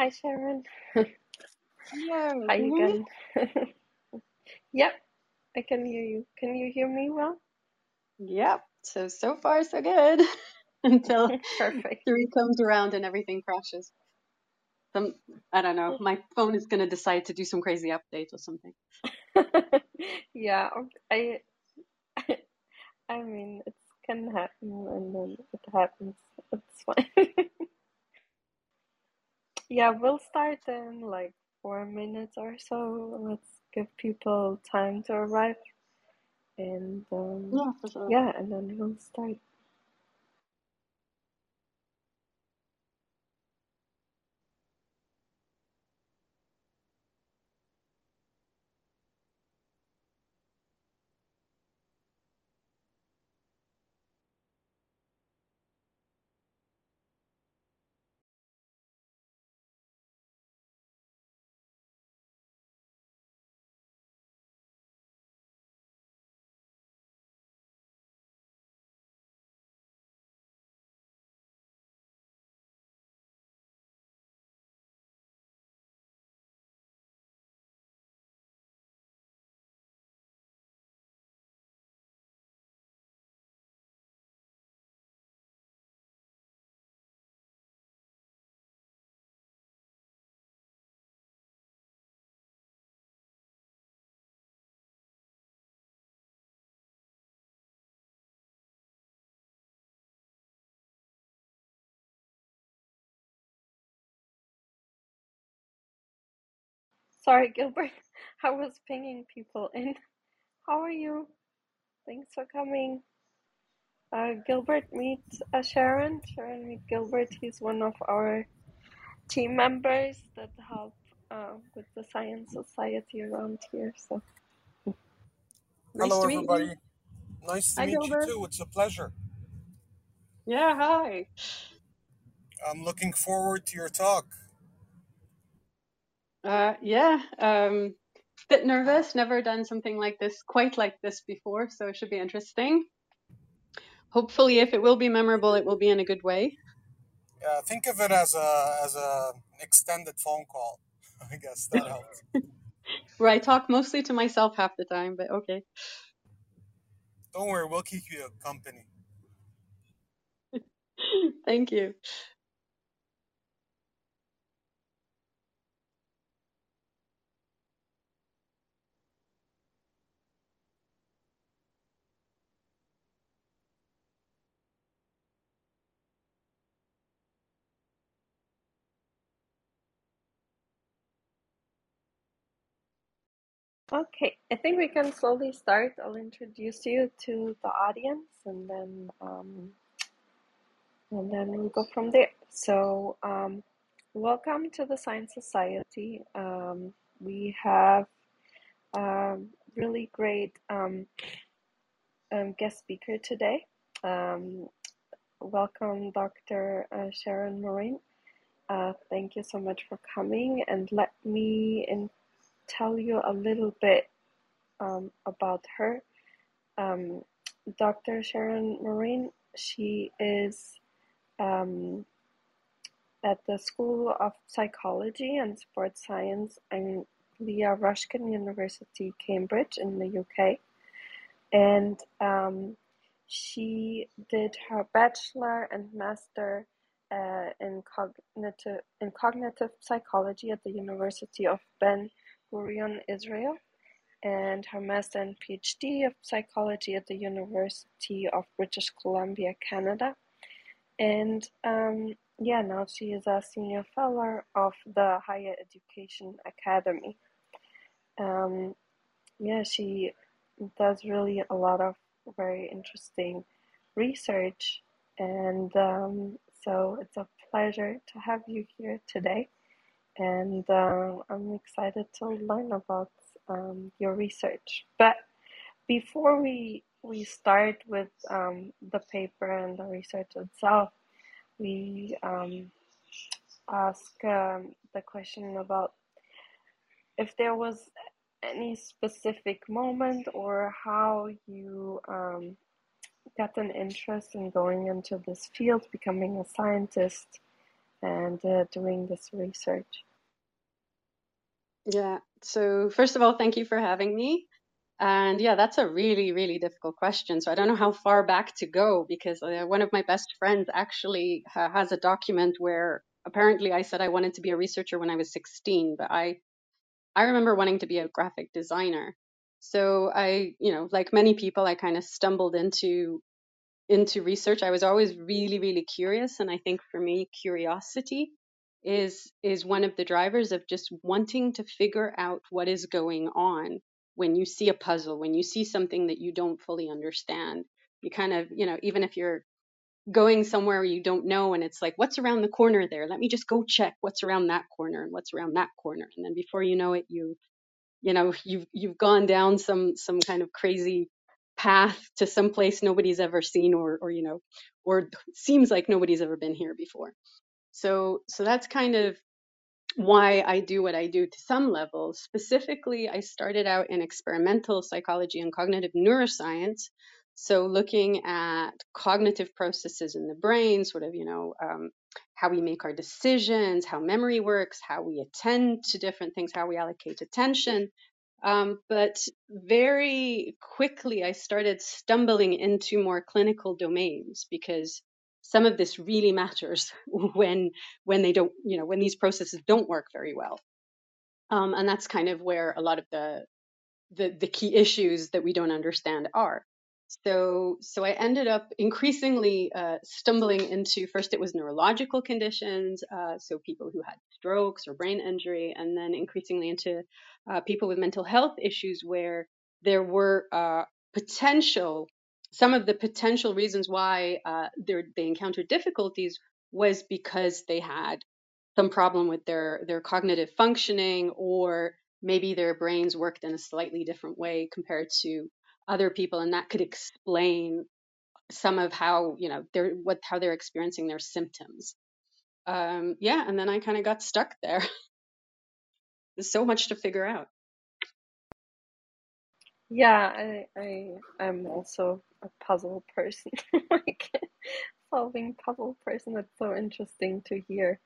Hi, Sharon. Yeah, How you mm-hmm. you going? Yep, I can hear you. Can you hear me well? Yep. So so far so good until Perfect. three comes around and everything crashes. Some I don't know. My phone is gonna decide to do some crazy update or something. Yeah, I I mean, it can happen and then it happens. It's fine. Yeah, we'll start in like four minutes or so. Let's give people time to arrive and um Yeah, sure. yeah, and then we'll start. Sorry, Gilbert. I was pinging people in. How are you? Thanks for coming. Uh, Gilbert meet uh, Sharon. Sharon meet Gilbert. He's one of our team members that help uh, with the Science Society around here. So nice Hello, to meet you. everybody. Nice to Hi meet you too. It's a pleasure. Yeah, hi. I'm looking forward to your talk. Uh yeah, um bit nervous, never done something like this quite like this before, so it should be interesting. Hopefully if it will be memorable, it will be in a good way. Uh, think of it as a as a an extended phone call. I guess that helps. Where I talk mostly to myself half the time, but okay. Don't worry, we'll keep you company. Thank you. Okay, I think we can slowly start. I'll introduce you to the audience, and then um, and then we'll go from there. So, um, welcome to the Science Society. Um, we have a really great um, um, guest speaker today. Um, welcome, Dr. Uh, Sharon Morein. Uh, thank you so much for coming, and let me in, tell you a little bit um, about her. Um, Dr. Sharon Morein, she is um, at the School of Psychology and Sports Science in Leah Ruskin University, Cambridge, in the UK. And um, she did her bachelor and master uh, in cognitive in cognitive psychology at the University of Ben Gurion, Israel, and her master and PhD of psychology at the University of British Columbia, Canada. And um, yeah, now she is a senior fellow of the Higher Education Academy. Um, yeah, she does really a lot of very interesting research, and um, so it's a pleasure to have you here today. And uh, I'm excited to learn about um, your research. But before we we start with um, the paper and the research itself, we um, ask um, the question about if there was any specific moment or how you um, got an interest in going into this field, becoming a scientist, and uh, doing this research. Yeah. So first of all, thank you for having me. And yeah, that's a really, really difficult question. So I don't know how far back to go because uh, one of my best friends actually ha- has a document where apparently I said I wanted to be a researcher when I was 16, but I I remember wanting to be a graphic designer. So I, you know, like many people, I kind of stumbled into into research. I was always really, really curious, and I think for me, curiosity is is one of the drivers of just wanting to figure out what is going on when you see a puzzle, when you see something that you don't fully understand. You kind of, you know, even if you're going somewhere you don't know and it's like what's around the corner there? Let me just go check what's around that corner and what's around that corner. And then before you know it you you know you've you've gone down some some kind of crazy path to some place nobody's ever seen or or you know or seems like nobody's ever been here before so so that's kind of why I do what I do to some level. Specifically, I started out in experimental psychology and cognitive neuroscience. So, looking at cognitive processes in the brain, sort of, you know, um, how we make our decisions, how memory works, how we attend to different things, how we allocate attention. Um, but very quickly, I started stumbling into more clinical domains because some of this really matters when when they don't, you know, when these processes don't work very well. Um, and that's kind of where a lot of the the, the key issues that we don't understand are. So, so I ended up increasingly uh, stumbling into first it was neurological conditions, uh, so people who had strokes or brain injury, and then increasingly into uh, people with mental health issues where there were uh, potential, some of the potential reasons why uh, they encountered difficulties was because they had some problem with their their cognitive functioning or maybe their brains worked in a slightly different way compared to other people and that could explain some of how you know they're what how they're experiencing their symptoms. Um yeah and then i kind of got stuck there. There's so much to figure out. Yeah, I I I'm also a puzzle person, like solving puzzle person. That's so interesting to hear.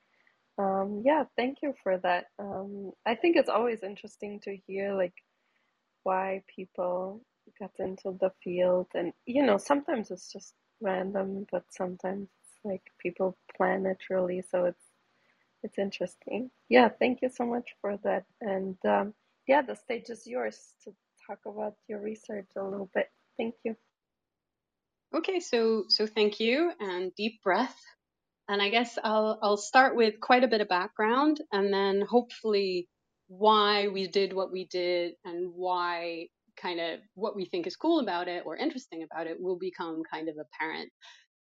Um, yeah, thank you for that. Um, I think it's always interesting to hear like why people get into the field, and you know, sometimes it's just random, but sometimes it's like people plan it really, so it's it's interesting. Yeah, thank you so much for that. And um, yeah, the stage is yours to talk about your research a little bit. Thank you. Okay so so thank you and deep breath and i guess i'll i'll start with quite a bit of background and then hopefully why we did what we did and why kind of what we think is cool about it or interesting about it will become kind of apparent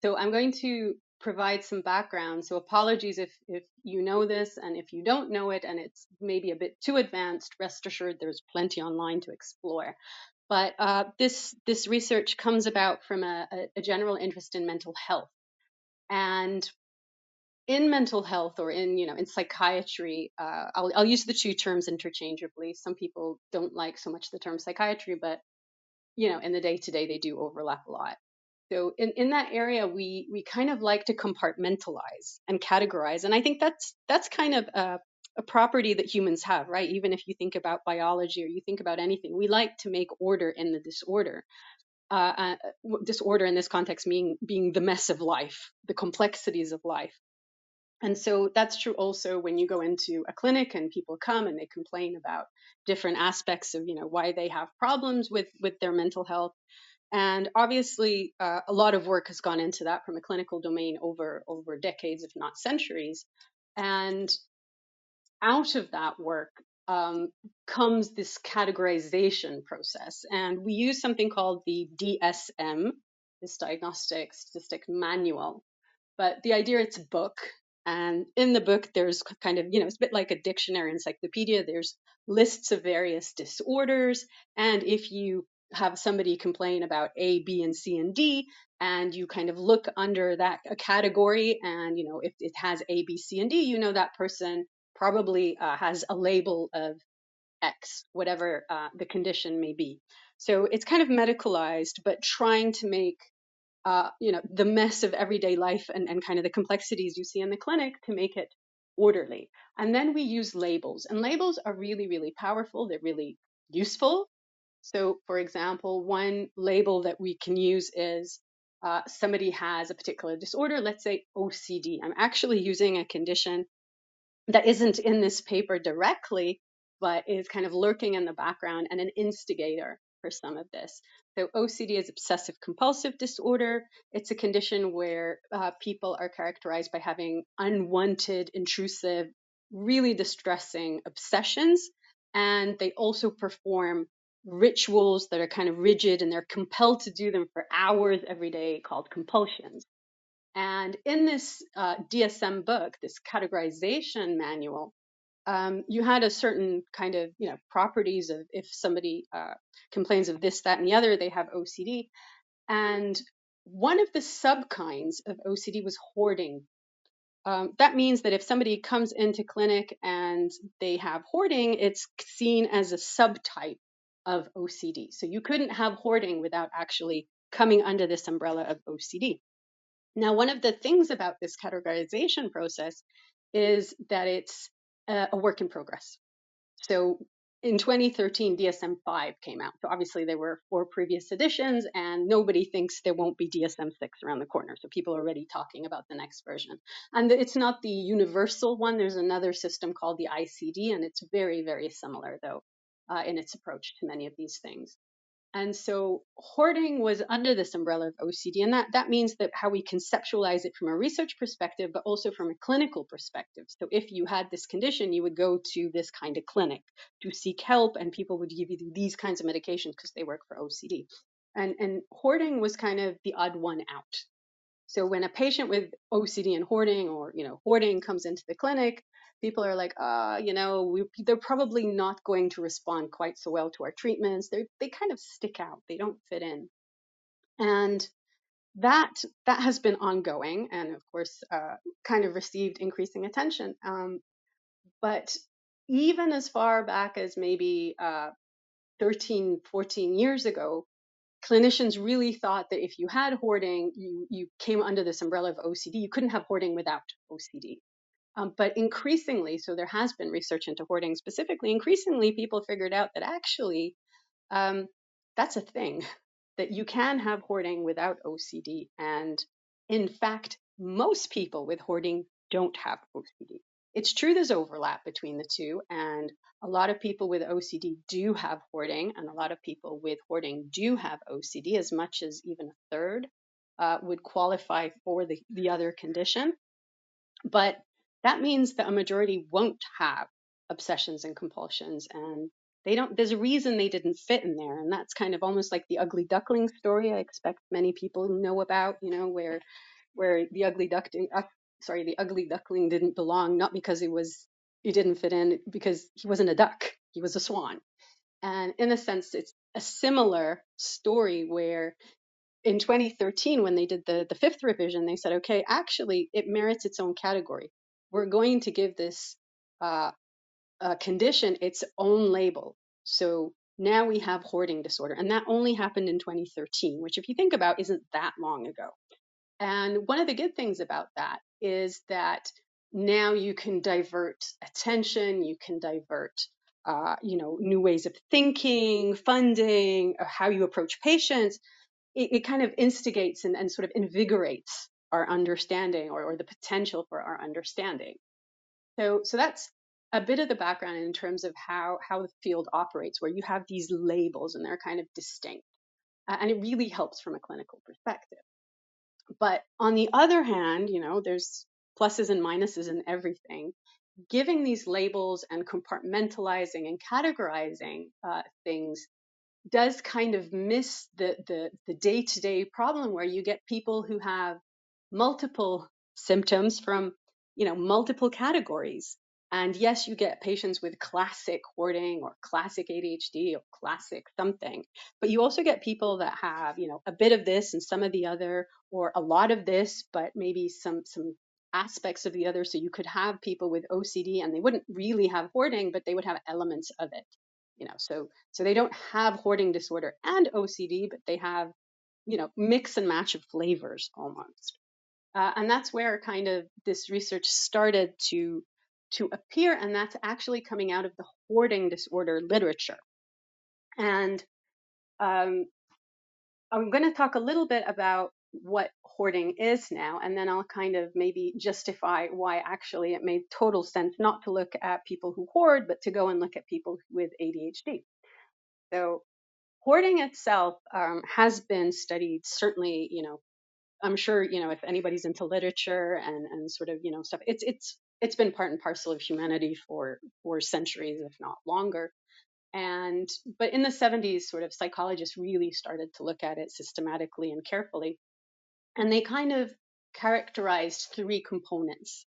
So I'm going to provide some background. So apologies if, if you know this and if you don't know it and it's maybe a bit too advanced, rest assured there's plenty online to explore. But uh, this this research comes about from a, a, general interest in mental health. And in mental health or in you know in psychiatry, uh, I'll, I'll use the two terms interchangeably. Some people don't like so much the term psychiatry, but you know in the day to day they do overlap a lot so in, in that area, we we kind of like to compartmentalize and categorize, and I think that's that's kind of a, a property that humans have, right? Even if you think about biology or you think about anything, we like to make order in the disorder. Uh, uh, disorder in this context being being the mess of life, the complexities of life. And so that's true also when you go into a clinic and people come and they complain about different aspects of, you know, why they have problems with with their mental health and obviously, uh, a lot of work has gone into that from a clinical domain over over decades, if not centuries. And out of that work um, comes this categorization process, and we use something called the DSM, this Diagnostic Statistic Manual, but the idea it's a book. And in the book there's kind of you know it's a bit like a dictionary encyclopedia. There's lists of various disorders. And if you have somebody complain about a b and c and d and you kind of look under that a category and you know if it has a b c and d you know that person probably uh, has a label of x whatever uh, the condition may be so it's kind of medicalized but trying to make uh, you know, the mess of everyday life and, and kind of the complexities you see in the clinic to make it orderly. And then we use labels, and labels are really, really powerful. They're really useful. So, for example, one label that we can use is uh, somebody has a particular disorder, let's say OCD. I'm actually using a condition that isn't in this paper directly, but is kind of lurking in the background and an instigator for some of this. So OCD is obsessive compulsive disorder. It's a condition where uh, people are characterized by having unwanted, intrusive, really distressing obsessions. And they also perform rituals that are kind of rigid and they're compelled to do them for hours every day called compulsions. And in this uh, DSM book, this categorization manual, um, you had a certain kind of you know properties of if somebody uh, complains of this, that, and the other, they have OCD. And one of the subkinds of OCD was hoarding. Um, that means that if somebody comes into clinic and they have hoarding, it's seen as a subtype of OCD. So you couldn't have hoarding without actually coming under this umbrella of OCD. Now, one of the things about this categorization process is that it's a, a work in progress. So in 2013, DSM 5 came out. So obviously, there were four previous editions, and nobody thinks there won't be DSM 6 around the corner. So people are already talking about the next version. And it's not the universal one, there's another system called the ICD, and it's very, very similar, though, uh, in its approach to many of these things. And so hoarding was under this umbrella of OCD. And that, that means that how we conceptualize it from a research perspective, but also from a clinical perspective. So if you had this condition, you would go to this kind of clinic to seek help, and people would give you these kinds of medications because they work for OCD. And, and hoarding was kind of the odd one out. So when a patient with OCD and hoarding or, you know, hoarding comes into the clinic, people are like, uh, you know, we, they're probably not going to respond quite so well to our treatments. They they kind of stick out. They don't fit in. And that that has been ongoing and of course uh, kind of received increasing attention. Um, but even as far back as maybe uh, 13, 14 years ago, clinicians really thought that if you had hoarding, you, you came under this umbrella of OCD. You couldn't have hoarding without OCD. Um, but increasingly, so there has been research into hoarding specifically, increasingly people figured out that actually um, that's a thing, that you can have hoarding without OCD. And in fact, most people with hoarding don't have OCD. It's true there's overlap between the two, and a lot of people with OCD do have hoarding, and a lot of people with hoarding do have OCD, as much as even a third uh, would qualify for the, the other condition. But that means that a majority won't have obsessions and compulsions and they don't there's a reason they didn't fit in there and that's kind of almost like the ugly duckling story i expect many people know about you know where where the ugly duckling uh, sorry the ugly duckling didn't belong not because he was he didn't fit in because he wasn't a duck he was a swan. And in a sense it's a similar story where in 2013 when they did the the fifth revision they said okay actually it merits its own category. We're going to give this uh, uh, condition its own label. So now we have hoarding disorder and that only happened in 2013 which if you think about isn't that long ago. And one of the good things about that is that now you can divert attention you can divert uh, you know new ways of thinking funding how you approach patients it, it kind of instigates and, and sort of invigorates our understanding or, or the potential for our understanding. So, so that's a bit of the background in terms of how, how the field operates, where you have these labels and they're kind of distinct. Uh, and it really helps from a clinical perspective. But on the other hand, you know, there's pluses and minuses in everything. Giving these labels and compartmentalizing and categorizing uh, things does kind of miss the the the day-to-day problem where you get people who have multiple symptoms from you know multiple categories and yes you get patients with classic hoarding or classic ADHD or classic something but you also get people that have you know a bit of this and some of the other or a lot of this but maybe some some aspects of the other so you could have people with OCD and they wouldn't really have hoarding but they would have elements of it you know so so they don't have hoarding disorder and ocd but they have you know, mix and match of flavors almost. Uh, and that's where kind of this research started to to appear, and that's actually coming out of the hoarding disorder literature. And um, I'm going to talk a little bit about what hoarding is now, and then I'll kind of maybe justify why actually it made total sense not to look at people who hoard, but to go and look at people with ADHD. So hoarding itself um, has been studied certainly, you know, I'm sure, you know, if anybody's into literature and, and sort of, you know, stuff, it's it's it's been part and parcel of humanity for for centuries, if not longer. And but in the 70s, sort of psychologists really started to look at it systematically and carefully. And they kind of characterized three components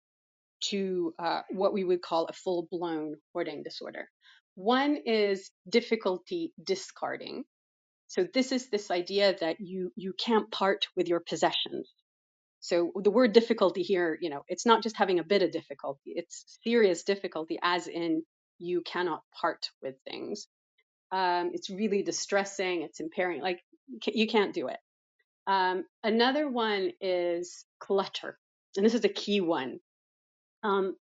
to uh, what we would call a full blown hoarding disorder. One is difficulty discarding. So this is this idea that you you can't part with your possessions. So the word difficulty here, you know, it's not just having a bit of difficulty, it's serious difficulty as in you cannot part with things. Um, it's really distressing, it's impairing, like you can't do it. Um, another one is clutter. And this is a key one. Um,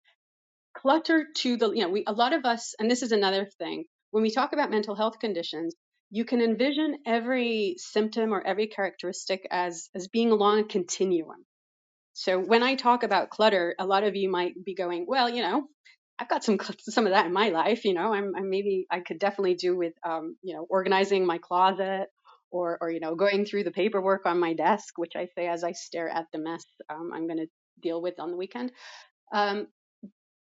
clutter to the, you know, we, a lot of us, and this is another thing, when we talk about mental health conditions, you can envision every symptom or every characteristic as, as being along a continuum. So when I talk about clutter, a lot of you might be going, well, you know, I've got some some of that in my life. You know, I'm, I'm maybe I could definitely do with, um, you know, organizing my closet or, or you know, going through the paperwork on my desk, which I say as I stare at the mess um, I'm going to deal with on the weekend. Um,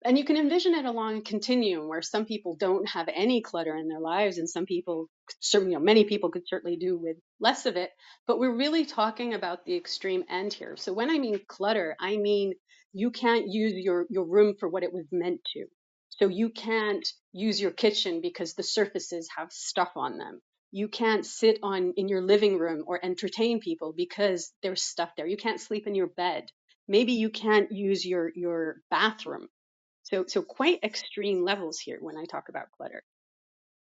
and you can envision it along a continuum where some people don't have any clutter in their lives and some people certainly you know many people could certainly do with less of it but we're really talking about the extreme end here. So when i mean clutter i mean you can't use your your room for what it was meant to. So you can't use your kitchen because the surfaces have stuff on them. You can't sit on in your living room or entertain people because there's stuff there. You can't sleep in your bed. Maybe you can't use your your bathroom so, so quite extreme levels here when I talk about clutter.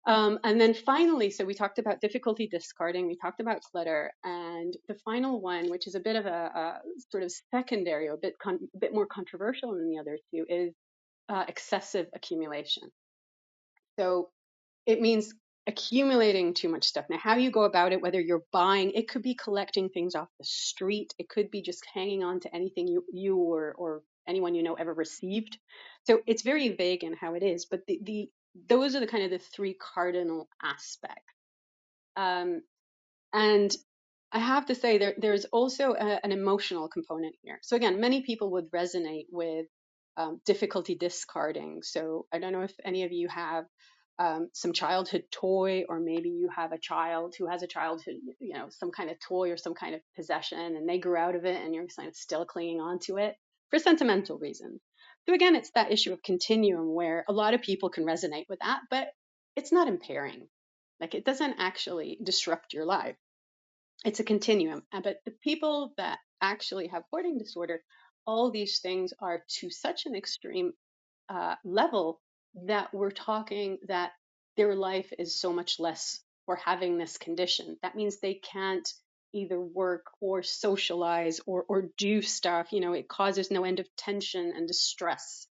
Um, and then finally, so we talked about difficulty discarding, we talked about clutter, and the final one, which is a bit of a, a sort of secondary, a bit con- a bit more controversial than the other two, is uh, excessive accumulation. So it means accumulating too much stuff. Now, how you go about it, whether you're buying, it could be collecting things off the street, it could be just hanging on to anything you you or or anyone you know ever received. So it's very vague in how it is, but the, the those are the kind of the three cardinal aspects. Um, and I have to say there there's also a, an emotional component here. So again, many people would resonate with um, difficulty discarding. So I don't know if any of you have um, some childhood toy, or maybe you have a child who has a childhood, you know, some kind of toy or some kind of possession, and they grew out of it, and you're kind of still clinging on to it for sentimental reasons. So again, it's that issue of continuum where a lot of people can resonate with that, but it's not impairing. Like it doesn't actually disrupt your life. It's a continuum. But the people that actually have hoarding disorder, all these things are to such an extreme uh, level that we're talking that their life is so much less for having this condition. That means they can't either work or socialize or, or do stuff. You know, it causes no end of tension and distress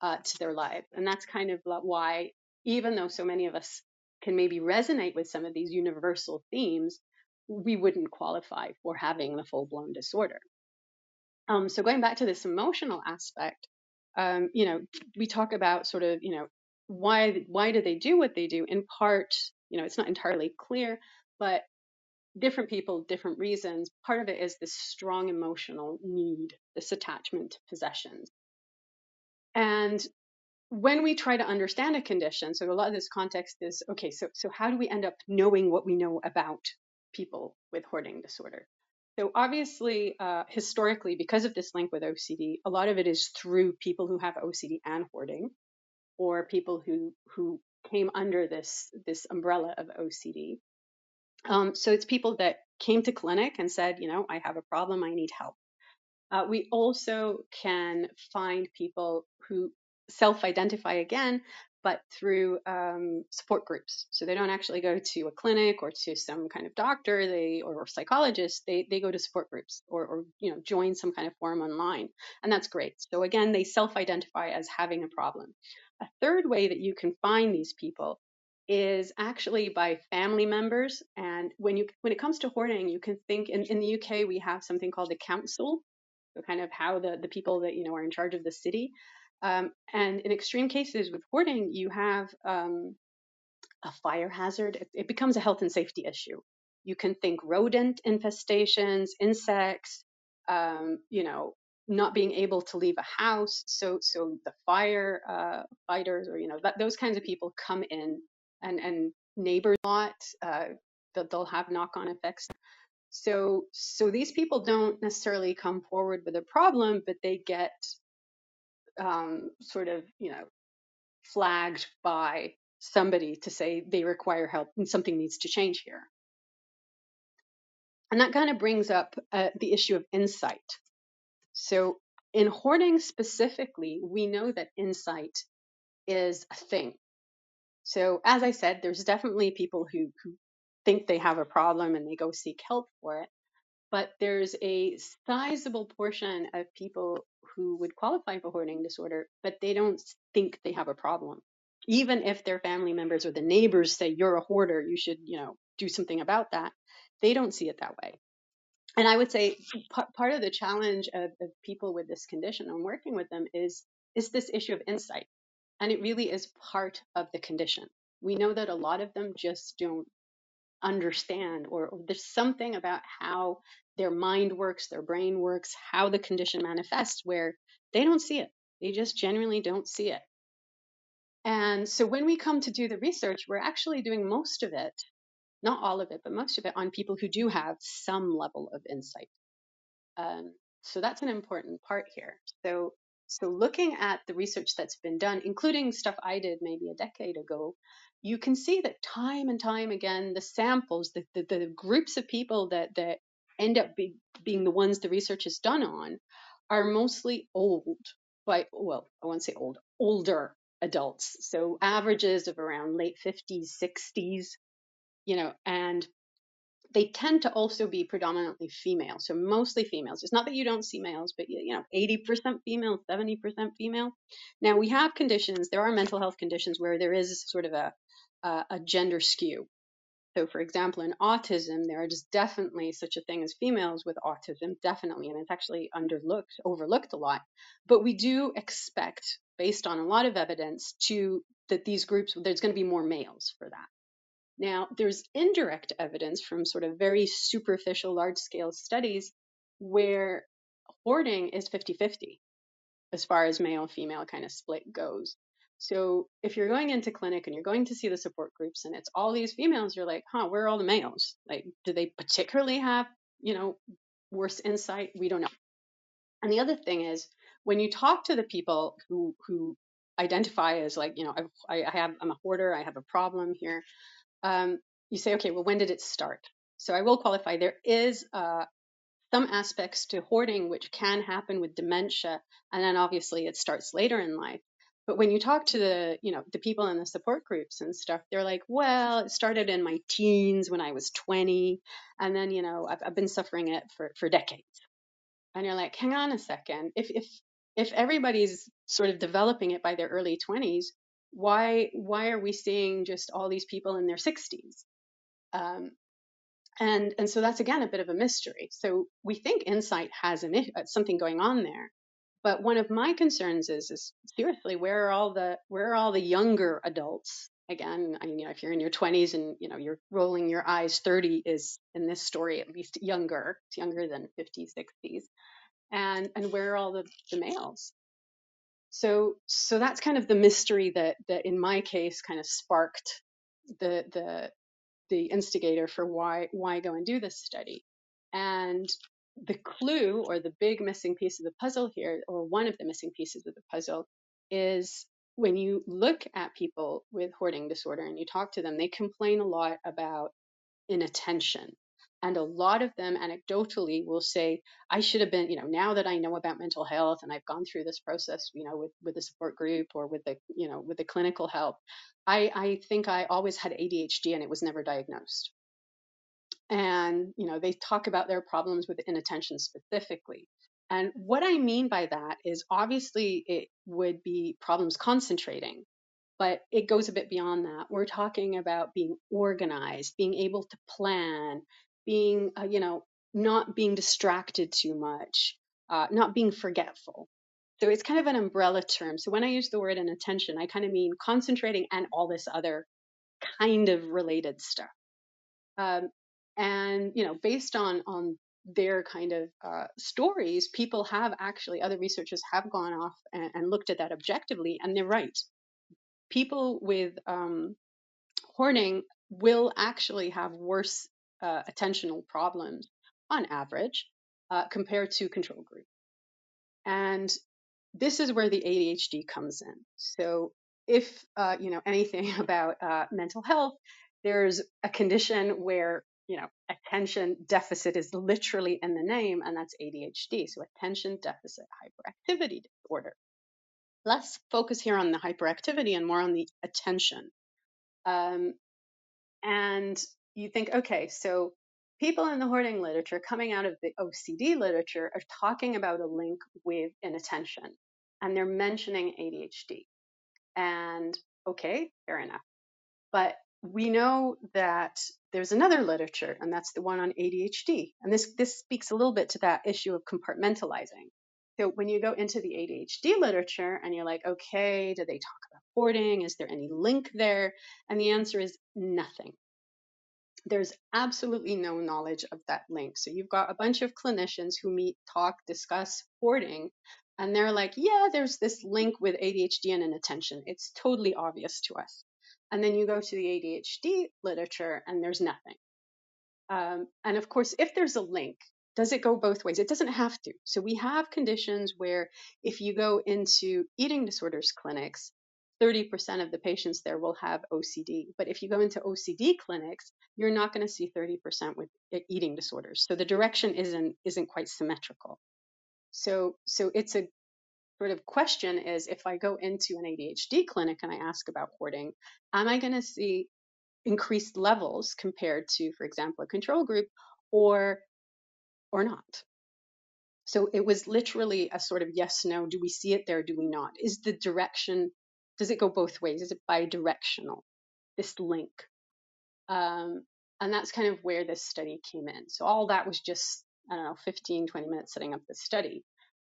uh, to their lives And that's kind of why, even though so many of us can maybe resonate with some of these universal themes, we wouldn't qualify for having the full blown disorder. Um, so going back to this emotional aspect, um, you know, we talk about sort of, you know, why why do they do what they do? In part, you know, it's not entirely clear, but different people, different reasons. Part of it is this strong emotional need, this attachment to possessions. And when we try to understand a condition, so a lot of this context is okay, so so how do we end up knowing what we know about people with hoarding disorder? So obviously, uh, historically, because of this link with OCD, a lot of it is through people who have OCD and hoarding, or people who who came under this this umbrella of OCD. Um, so it's people that came to clinic and said, you know, I have a problem, I need help. Uh, we also can find people who self-identify again but through um, support groups. So they don't actually go to a clinic or to some kind of doctor, they or, or psychologist. They they go to support groups or or you know join some kind of forum online, and that's great. So again, they self-identify as having a problem. A third way that you can find these people is actually by family members. And when you when it comes to hoarding, you can think in, in the UK we have something called a council, so kind of how the the people that you know are in charge of the city um, and in extreme cases with hoarding, you have um, a fire hazard. It, it becomes a health and safety issue. You can think rodent infestations, insects, um, you know, not being able to leave a house. So, so the fire uh, fighters or you know that, those kinds of people come in and and neighbors a lot. Uh, they'll, they'll have knock-on effects. So, so these people don't necessarily come forward with a problem, but they get um, sort of, you know, flagged by somebody to say they require help and something needs to change here. And that kind of brings up uh, the issue of insight. So, in hoarding specifically, we know that insight is a thing. So, as I said, there's definitely people who, who think they have a problem and they go seek help for it. but there's a sizable portion of people who would qualify for hoarding disorder, but they don't think they have a problem. Even if their family members or the neighbors say you're a hoarder, you should, you know, do something about that. They don't see it that way. And I would say p- part of the challenge of, of people with this condition and working with them is is this issue of insight, and it really is part of the condition. We know that a lot of them just don't understand or, or there's something about how their mind works their brain works how the condition manifests where they don't see it they just genuinely don't see it and so when we come to do the research we're actually doing most of it not all of it but most of it on people who do have some level of insight um, so that's an important part here. So, so looking at the research that's been done, including stuff I did maybe a decade ago, you can see that time and time again, the samples, the, the, the groups of people that, that end up be, being the ones the research is done on are mostly old, by, well, I won't say old, older adults. So averages of around late 50s, 60s, you know, and they tend to also be predominantly female, so mostly females. It's not that you don't see males, but you know, 80% female, 70% female. Now we have conditions. There are mental health conditions where there is sort of a a, a gender skew. So, for example, in autism, there is definitely such a thing as females with autism, definitely, and it's actually underlooked, overlooked a lot. But we do expect, based on a lot of evidence, to that these groups there's going to be more males for that. Now, there's indirect evidence from sort of very superficial, large scale studies where hoarding is 50 50 as far as male female kind of split goes. So if you're going into clinic and you're going to see the support groups and it's all these females, you're like, huh, where are all the males? Like, do they particularly have, you know, worse insight? We don't know. And the other thing is when you talk to the people who who identify as like, you know, I, I have I'm a hoarder, I have a problem here um, you say, okay, well, when did it start? So I will qualify. There is uh, some aspects to hoarding which can happen with dementia, and then obviously it starts later in life. But when you talk to the, you know, the people in the support groups and stuff, they're like, well, it started in my teens when I was 20, and then, you know, I've, I've been suffering it for, for decades. And you're like, hang on a second. If if if everybody's sort of developing it by their early 20s, why why are we seeing just all these people in their 60s um, and and so that's again a bit of a mystery. So we think insight has an uh, something going on there but one of my concerns is is seriously where are all the where are all the younger adults? Again I mean, you know, if you're in your 20s and you know you're rolling your eyes 30 is in this story at least younger it's younger than 50s 60s and and where are all the, the males so so that's kind of the mystery that that in my case kind of sparked the the the instigator for why why go and do this study. And the clue or the big missing piece of the puzzle here or one of the missing pieces of the puzzle is when you look at people with hoarding disorder and you talk to them they complain a lot about inattention And a lot of them anecdotally will say, I should have been, you know, now that I know about mental health and I've gone through this process, you know, with, with the support group or with the, you know, with the clinical help, I, I think I always had ADHD and it was never diagnosed. And, you know, they talk about their problems with inattention specifically. And what I mean by that is obviously it would be problems concentrating but it goes a bit beyond that. We're talking about being organized, being able to plan, being, uh, you know, not being distracted too much, uh, not being forgetful. So it's kind of an umbrella term. So when I use the word inattention, I kind of mean concentrating and all this other kind of related stuff. Um, and you know, based on on their kind of uh, stories, people have actually other researchers have gone off and, and looked at that objectively, and they're right people with um, hoarding will actually have worse uh, attentional problems on average uh, compared to control group. And this is where the ADHD comes in. So if uh, you know anything about uh, mental health, there's a condition where you know attention deficit is literally in the name, and that's ADHD. So attention deficit hyperactivity disorder. Let's focus here on the hyperactivity and more on the attention. Um, and you think, okay, so people in the hoarding literature coming out of the OCD literature are talking about a link with inattention and they're mentioning ADHD. And okay, fair enough. But we know that there's another literature, and that's the one on ADHD. And this, this speaks a little bit to that issue of compartmentalizing. So when you go into the ADHD literature and you're like, okay, do they talk about hoarding? Is there any link there? And the answer is nothing. There's absolutely no knowledge of that link. So you've got a bunch of clinicians who meet, talk, discuss hoarding, and they're like, yeah, there's this link with ADHD and inattention. It's totally obvious to us. And then you go to the ADHD literature and there's nothing. Um, and of course, if there's a link, does it go both ways? It doesn't have to. So we have conditions where if you go into eating disorders clinics, 30% of the patients there will have OCD. But if you go into OCD clinics, you're not going to see 30% with eating disorders. So the direction isn't isn't quite symmetrical. So so it's a sort of question is if I go into an ADHD clinic and I ask about hoarding, am I going to see increased levels compared to, for example, a control group, or or not? So it was literally a sort of yes, no. Do we see it there? Do we not? Is the direction, does it go both ways? Is it bi-directional, this link? Um, and that's kind of where this study came in. So all that was just, I don't know, 15, 20 minutes setting up the study.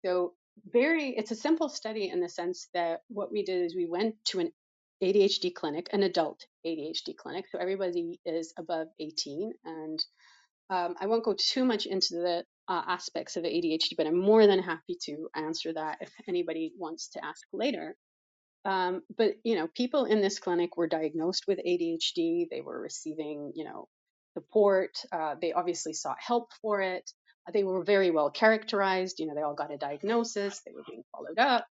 So very, it's a simple study in the sense that what we did is we went to an ADHD clinic, an adult ADHD clinic. So everybody is above 18 and um, I won't go too much into the uh, aspects of ADHD, but I'm more than happy to answer that if anybody wants to ask later. Um, but you know, people in this clinic were diagnosed with ADHD. They were receiving, you know, support. Uh, they obviously sought help for it. They were very well characterized. You know, they all got a diagnosis. They were being followed up,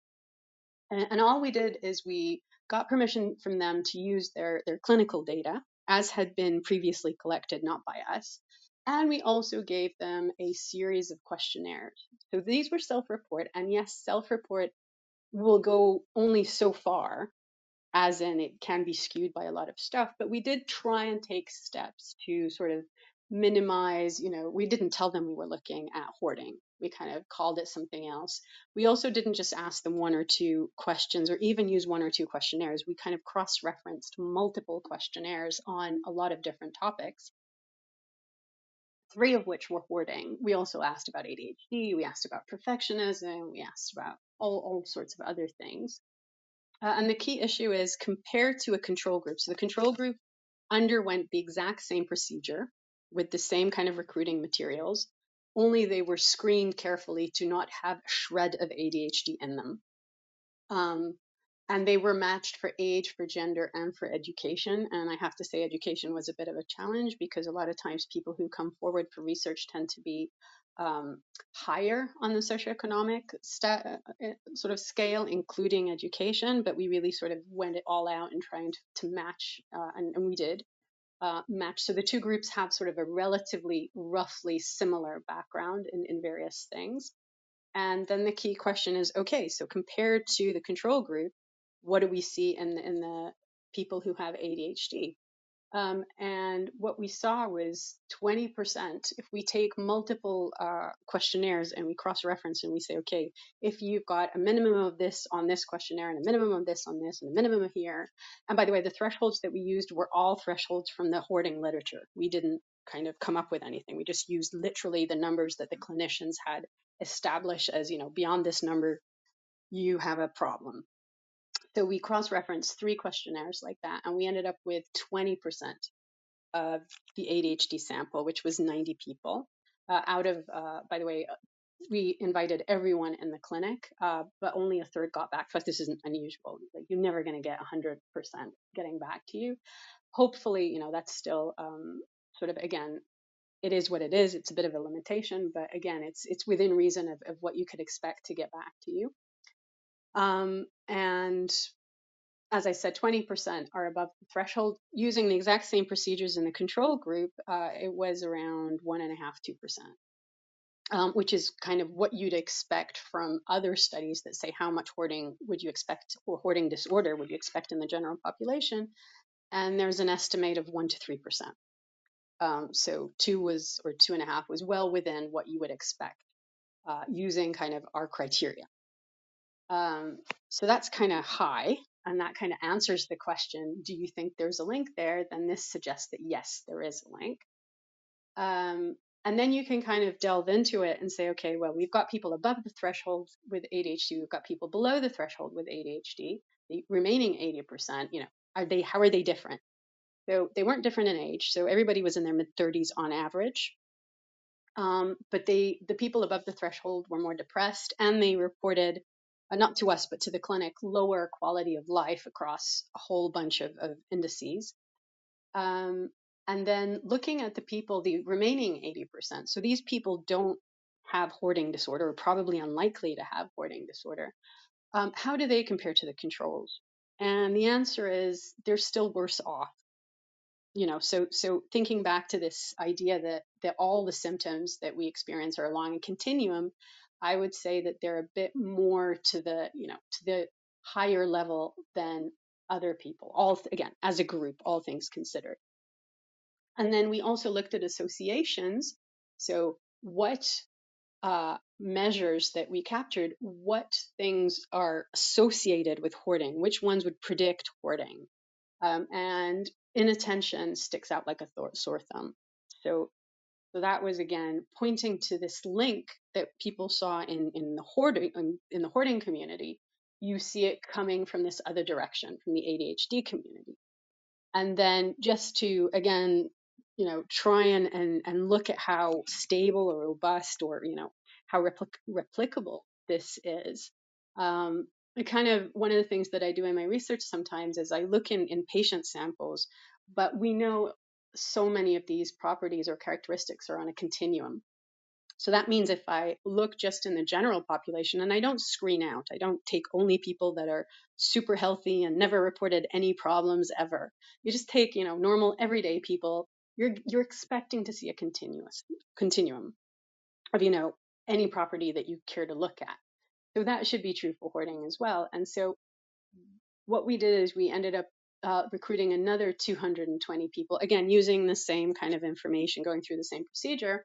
and, and all we did is we got permission from them to use their their clinical data as had been previously collected, not by us. And we also gave them a series of questionnaires. So these were self report. And yes, self report will go only so far, as in it can be skewed by a lot of stuff. But we did try and take steps to sort of minimize, you know, we didn't tell them we were looking at hoarding. We kind of called it something else. We also didn't just ask them one or two questions or even use one or two questionnaires. We kind of cross referenced multiple questionnaires on a lot of different topics three of which were hoarding. We also asked about ADHD, we asked about perfectionism, we asked about all, all sorts of other things. Uh, and the key issue is compared to a control group. So the control group underwent the exact same procedure with the same kind of recruiting materials, only they were screened carefully to not have a shred of ADHD in them. Um, and they were matched for age, for gender, and for education. And I have to say, education was a bit of a challenge because a lot of times people who come forward for research tend to be um, higher on the socioeconomic sta- uh, sort of scale, including education. But we really sort of went it all out in trying to, to match, uh, and, and we did. uh, match. So the two groups have sort of a relatively roughly similar background in, in various things. And then the key question is okay, so compared to the control group, what do we see in, in the people who have ADHD? Um, and what we saw was 20%. If we take multiple uh, questionnaires and we cross reference and we say, okay, if you've got a minimum of this on this questionnaire and a minimum of this on this and a minimum of here, and by the way, the thresholds that we used were all thresholds from the hoarding literature. We didn't kind of come up with anything. We just used literally the numbers that the clinicians had established as, you know, beyond this number, you have a problem. So we cross referenced three questionnaires like that, and we ended up with 20% of the ADHD sample, which was 90 people. Uh, out of, uh, by the way, we invited everyone in the clinic, uh, but only a third got back to us. This isn't unusual. Like you're never going to get 100% getting back to you. Hopefully, you know that's still um, sort of again, it is what it is. It's a bit of a limitation, but again, it's it's within reason of, of what you could expect to get back to you. Um, and as I said, 20% are above the threshold. Using the exact same procedures in the control group, uh, it was around one and a half, two percent, um, which is kind of what you'd expect from other studies that say how much hoarding would you expect or hoarding disorder would you expect in the general population. And there's an estimate of one to three percent. Um, so two was or two and a half was well within what you would expect uh, using kind of our criteria. Um, so that's kind of high, and that kind of answers the question do you think there's a link there? Then this suggests that yes, there is a link. Um, and then you can kind of delve into it and say, okay, well, we've got people above the threshold with ADHD, we've got people below the threshold with ADHD. The remaining 80%, you know, are they how are they different? So they weren't different in age. So everybody was in their mid 30s on average. Um, but they the people above the threshold were more depressed and they reported uh, not to us, but to the clinic, lower quality of life across a whole bunch of, of indices. Um, and then looking at the people, the remaining 80%. So these people don't have hoarding disorder, or probably unlikely to have hoarding disorder. Um, how do they compare to the controls? And the answer is they're still worse off you know so so thinking back to this idea that that all the symptoms that we experience are along a continuum i would say that they're a bit more to the you know to the higher level than other people all again as a group all things considered and then we also looked at associations so what uh, measures that we captured what things are associated with hoarding which ones would predict hoarding um, and inattention sticks out like a sore thumb. So, so that was again pointing to this link that people saw in in the hoarding in, in the hoarding community. You see it coming from this other direction, from the ADHD community, and then just to again, you know, try and and, and look at how stable or robust or you know how replic- replicable this is. Um, kind of one of the things that I do in my research sometimes is I look in, in patient samples, but we know so many of these properties or characteristics are on a continuum. So that means if I look just in the general population and I don't screen out, I don't take only people that are super healthy and never reported any problems ever. You just take, you know, normal everyday people, you're you're expecting to see a continuous continuum of, you know, any property that you care to look at. So that should be true for hoarding as well. And so what we did is we ended up uh, recruiting another 220 people, again, using the same kind of information, going through the same procedure.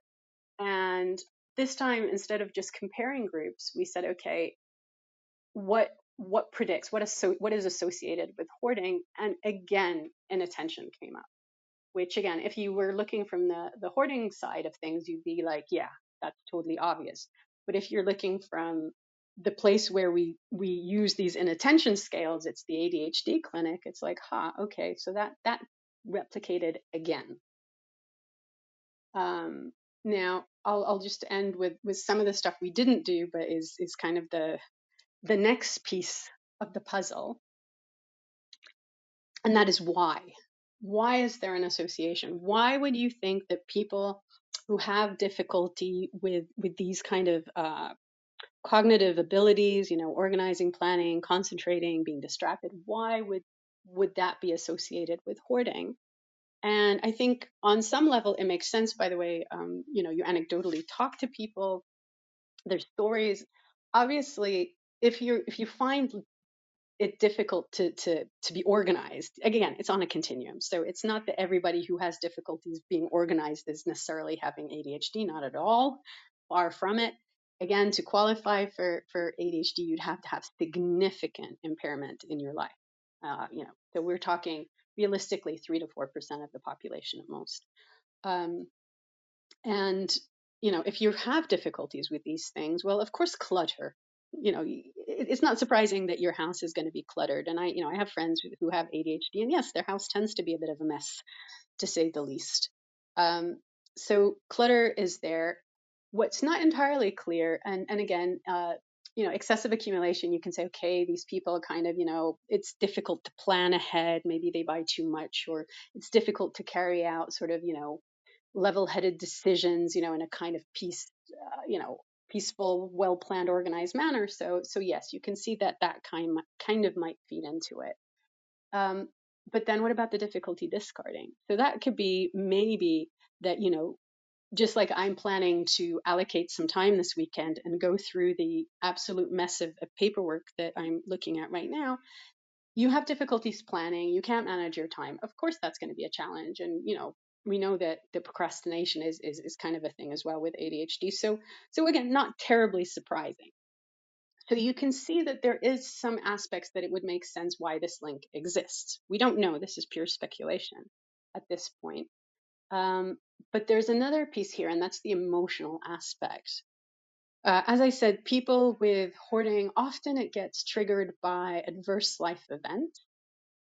And this time, instead of just comparing groups, we said, okay, what what predicts what is what is associated with hoarding? And again, inattention came up. Which again, if you were looking from the the hoarding side of things, you'd be like, yeah, that's totally obvious. But if you're looking from the place where we we use these inattention scales it's the adhd clinic it's like huh okay so that that replicated again. Um, now I'll, I'll just end with with some of the stuff we didn't do but is is kind of the the next piece of the puzzle. And that is why. Why is there an association? Why would you think that people who have difficulty with with these kind of uh, cognitive abilities, you know, organizing, planning, concentrating, being distracted, why would would that be associated with hoarding? And I think on some level it makes sense. By the way, um, you know, you anecdotally talk to people. their stories. Obviously, if you if you find it difficult to to to be organized again it's on a continuum so it's not that everybody who has difficulties being organized is necessarily having adhd not at all far from it again to qualify for for adhd you'd have to have significant impairment in your life uh, you know so we're talking realistically 3 to 4 percent of the population at most um, and, you know, if you have difficulties with these things, well, of course, clutter. You know, it's not surprising that your house is going to be cluttered. And I, you know, I have friends who have ADHD, and yes, their house tends to be a bit of a mess, to say the least. Um, so clutter is there. What's not entirely clear, and and again, uh, you know, excessive accumulation. You can say, okay, these people kind of, you know, it's difficult to plan ahead. Maybe they buy too much, or it's difficult to carry out sort of, you know, level-headed decisions, you know, in a kind of peace, uh, you know, peaceful, well-planned, organized manner. So, so yes, you can see that that kind kind of might feed into it. Um, but then, what about the difficulty discarding? So that could be maybe that you know, just like I'm planning to allocate some time this weekend and go through the absolute mess of, of paperwork that I'm looking at right now you have difficulties planning, you can't manage your time, of course that's going to be a challenge. And you know, we know that the procrastination is, is is kind of a thing as well with ADHD. So so again, not terribly surprising. So you can see that there is some aspects that it would make sense why this link exists. We don't know. This is pure speculation at this point. Um, but there's another piece here, and that's the emotional aspect. Uh, as I said, people with hoarding often it gets triggered by adverse life events.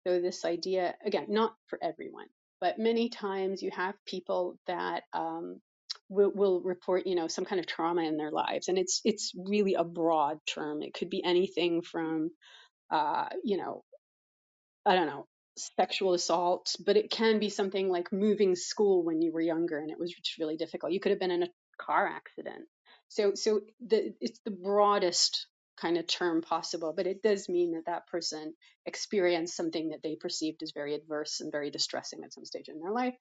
So this idea, again, not for everyone, but many times you have people that um, will, will report, you know, some kind of trauma in their lives, and it's it's really a broad term. It could be anything from, uh, you know, I don't know, sexual assault, but it can be something like moving school when you were younger and it was really difficult. You could have been in a car accident. So, so the, it's the broadest kind of term possible, but it does mean that that person experienced something that they perceived as very adverse and very distressing at some stage in their life.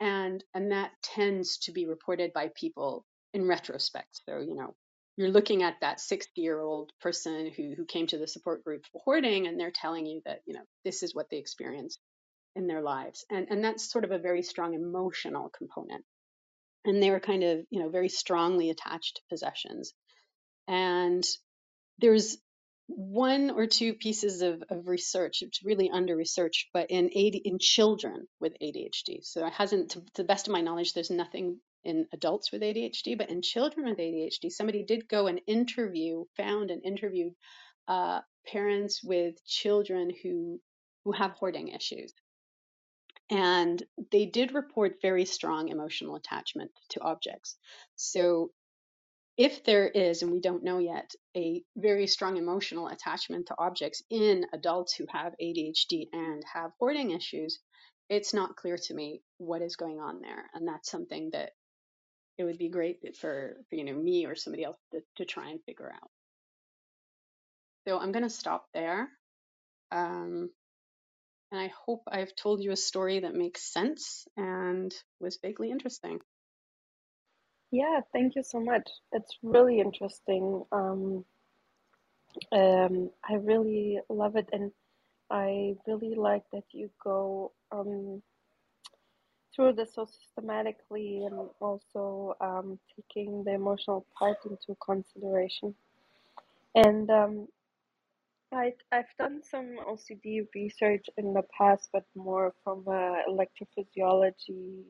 And, and that tends to be reported by people in retrospect. So, you know, you're looking at that 60 year old person who, who came to the support group for hoarding and they're telling you that you know this is what they experienced in their lives. And and that's sort of a very strong emotional component. And they were kind of you know very strongly attached to possessions. And there's one or two pieces of, of research it's really under researched but in AD, in children with adhd so it hasn't to, to the best of my knowledge there's nothing in adults with adhd but in children with adhd somebody did go and interview found and interviewed uh, parents with children who who have hoarding issues and they did report very strong emotional attachment to objects so if there is, and we don't know yet, a very strong emotional attachment to objects in adults who have ADHD and have hoarding issues, it's not clear to me what is going on there. And that's something that it would be great for, for you know me or somebody else to, to try and figure out. So I'm going to stop there. Um, and I hope I've told you a story that makes sense and was vaguely interesting. Yeah, thank you so much. It's really interesting. Um, um, I really love it, and I really like that you go um, through this so systematically and also um, taking the emotional part into consideration. And um, I, I've done some OCD research in the past, but more from a electrophysiology,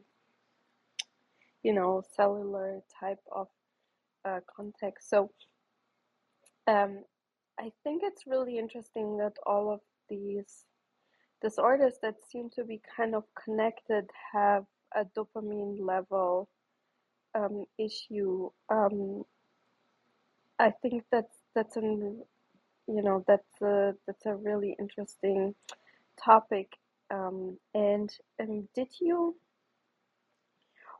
you know, cellular type of uh, context. So um, I think it's really interesting that all of these disorders that seem to be kind of connected have a dopamine level um, issue. Um, I think that's that's an you know that's a that's a really interesting topic. Um, and um, did you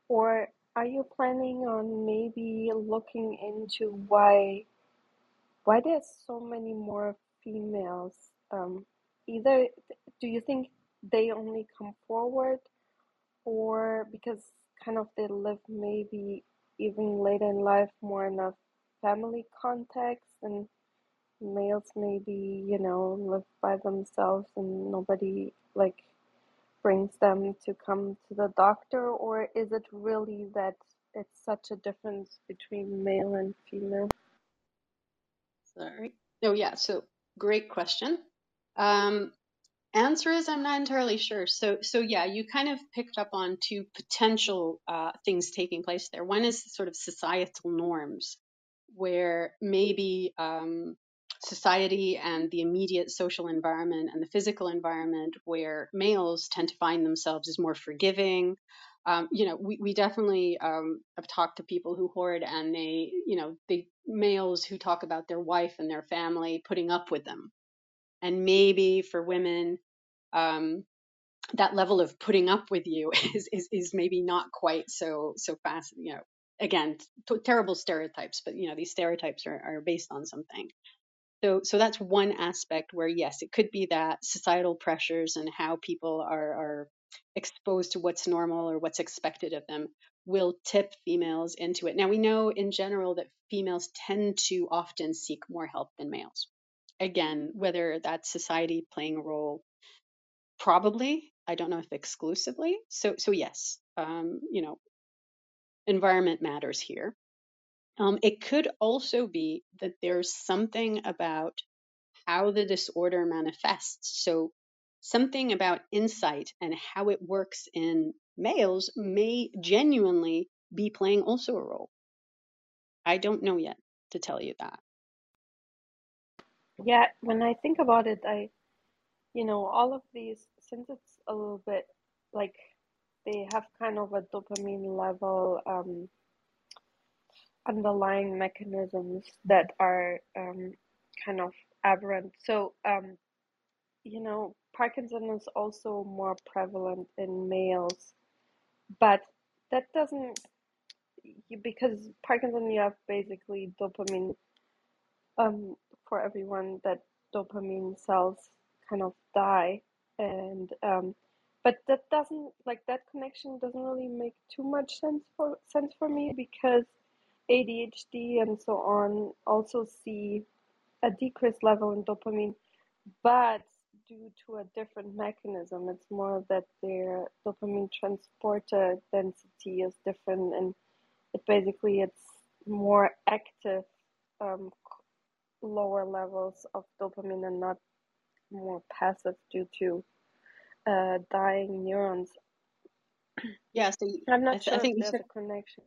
or are you planning on maybe looking into why why there's so many more females? Um, either do you think they only come forward, or because kind of they live maybe even later in life more in a family context and males maybe you know live by themselves and nobody like brings them to come to the doctor or is it really that it's such a difference between male and female Sorry. Oh, yeah. So great question. Um, answer is I'm not entirely sure. So, so yeah, you kind of picked up on two potential uh, things taking place there. One is sort of societal norms, where maybe um, society and the immediate social environment and the physical environment, where males tend to find themselves as more forgiving. Um, you know, we, we definitely um, have talked to people who hoard and they, you know, the males who talk about their wife and their family putting up with them. And maybe for women, um, that level of putting up with you is, is is maybe not quite so so fast you know again t- terrible stereotypes but you know these stereotypes are, are based on something. So so that's one aspect where yes it could be that societal pressures and how people are are exposed to what's normal or what's expected of them will tip females into it. Now we know in general that females tend to often seek more help than males again whether that's society playing a role Probably. I don't know if exclusively. So, so yes, um, you know, environment matters here. Um, it could also be that there's something about how the disorder manifests. So, something about insight and how it works in males may genuinely be playing also a role. I don't know yet to tell you that. Yeah when i think about it i you know all of these since it's a little bit like they have kind of a dopamine level um, underlying mechanisms that are um, kind of aberrant. So, um, you know, Parkinson is also more prevalent in males, but that doesn't because Parkinson you have basically dopamine um, for everyone that dopamine cells kind of die and um, but that doesn't like that connection doesn't really make too much sense for sense for me because ADHD and so on also see a decreased level in dopamine, but due to a different mechanism. It's more that their dopamine transporter density is different, and it basically it's more active, um, lower levels of dopamine and not more passive due to uh, dying neurons. Yeah, so I'm I, not th- I sure if think you there's said a connection.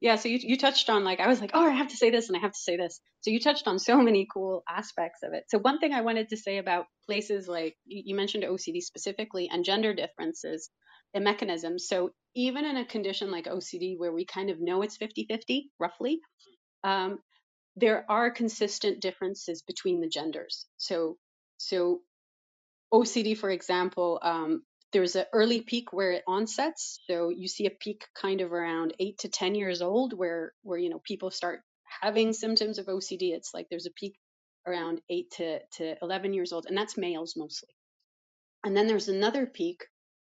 Yeah, so you you touched on like I was like, oh, I have to say this and I have to say this. So you touched on so many cool aspects of it. So one thing I wanted to say about places like you you mentioned OCD specifically and gender differences and mechanisms. So even in a condition like OCD where we kind of know it's fifty-fifty roughly, um, there are consistent differences between the genders. So so OCD, for example, um, there's an early peak where it onsets. So you see a peak kind of around eight to 10 years old where, where, you know, people start having symptoms of OCD. It's like there's a peak around eight to, to 11 years old, and that's males mostly. And then there's another peak,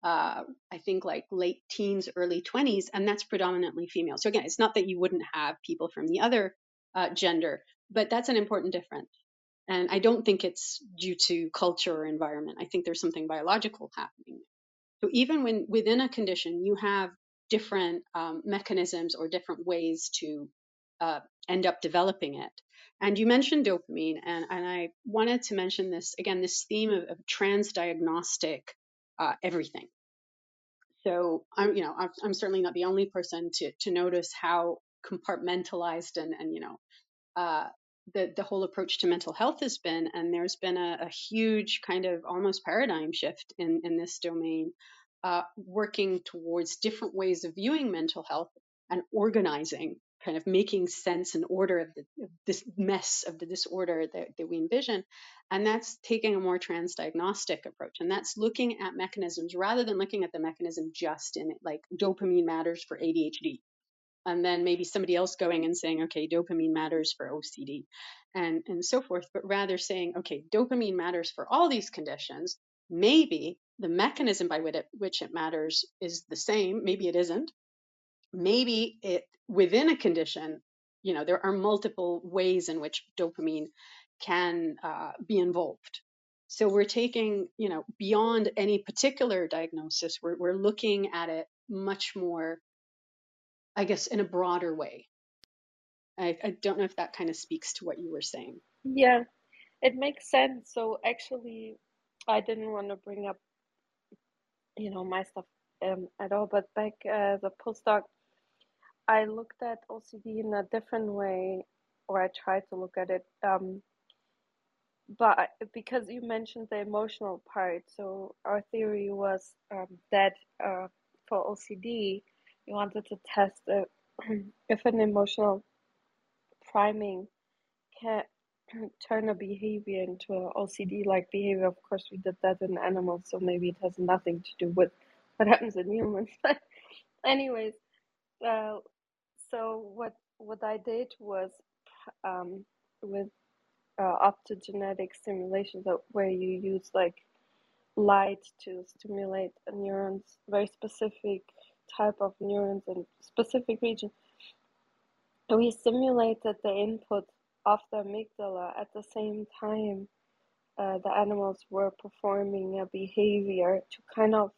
uh, I think like late teens, early 20s, and that's predominantly female. So again, it's not that you wouldn't have people from the other uh, gender, but that's an important difference. And I don't think it's due to culture or environment. I think there's something biological happening. So even when within a condition, you have different um, mechanisms or different ways to uh, end up developing it. And you mentioned dopamine, and, and I wanted to mention this again this theme of, of transdiagnostic uh, everything. So I'm, you know, I'm, I'm certainly not the only person to to notice how compartmentalized and and you know uh, the the whole approach to mental health has been, and there's been a, a huge kind of almost paradigm shift in in this domain, uh, working towards different ways of viewing mental health and organizing, kind of making sense and order of, the, of this mess of the disorder that, that we envision, and that's taking a more transdiagnostic approach, and that's looking at mechanisms rather than looking at the mechanism just in it, like dopamine matters for ADHD and then maybe somebody else going and saying, okay, dopamine matters for OCD and, and so forth, but rather saying, okay, dopamine matters for all these conditions. Maybe the mechanism by which it, which it matters is the same. Maybe it isn't. Maybe it within a condition, you know, there are multiple ways in which dopamine can uh, be involved. So we're taking, you know, beyond any particular diagnosis, we're, we're looking at it much more, I guess, in a broader way. I, I don't know if that kind of speaks to what you were saying. Yeah, it makes sense. So actually, I didn't want to bring up, you know, my stuff um, at all, but back as a postdoc, I looked at OCD in a different way, or I tried to look at it. Um, but because you mentioned the emotional part, so our theory was um, that uh, for OCD, we wanted to test uh, if an emotional priming can turn a behavior into an OCD like behavior. Of course, we did that in animals, so maybe it has nothing to do with what happens in humans. But, anyways, uh, so what what I did was um, with uh, optogenetic stimulation, so where you use like light to stimulate neurons, very specific type of neurons in specific region. We simulated the input of the amygdala at the same time uh, the animals were performing a behavior to kind of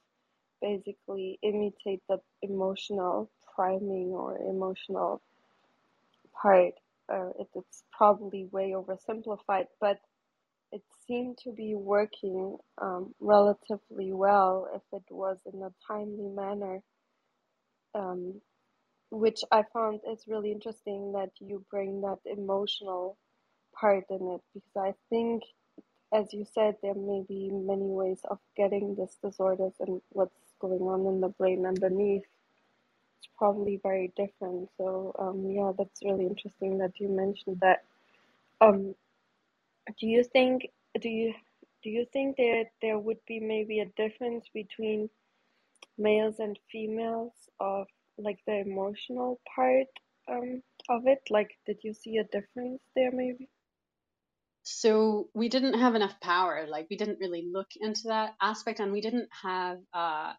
basically imitate the emotional priming or emotional part. Uh, it, it's probably way oversimplified, but it seemed to be working um, relatively well if it was in a timely manner. Um, which I found is really interesting that you bring that emotional part in it because I think, as you said, there may be many ways of getting this disorders and what's going on in the brain underneath. It's probably very different. So um, yeah, that's really interesting that you mentioned that. Um, do you think do you do you think that there would be maybe a difference between males and females of like the emotional part um, of it? Like, did you see a difference there maybe? So we didn't have enough power. Like we didn't really look into that aspect, and we didn't have uh,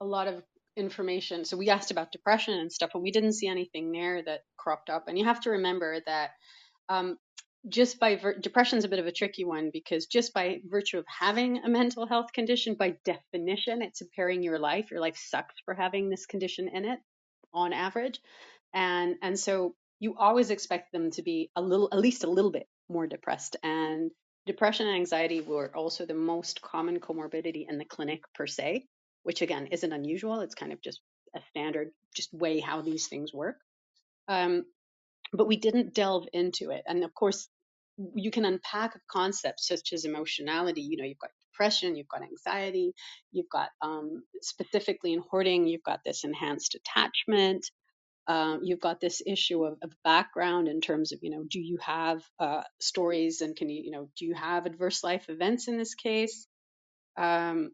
a lot of information. So we asked about depression and stuff, but we didn't see anything there that cropped up. And you have to remember that um, just by vir- depression's a bit of a tricky one because just by virtue of having a mental health condition, by definition, it's impairing your life. Your life sucks for having this condition in it on average. And and so you always expect them to be a little at least a little bit more depressed. And depression and anxiety were also the most common comorbidity in the clinic per se, which again isn't unusual. It's kind of just a standard just way how these things work. Um, but we didn't delve into it. And of course, you can unpack concepts such as emotionality. You know, you've got depression, you've got anxiety, you've got um, specifically in hoarding, you've got this enhanced attachment. Um, you've got this issue of, of background in terms of, you know, do you have uh, stories and can you, you know, do you have adverse life events in this case? Um,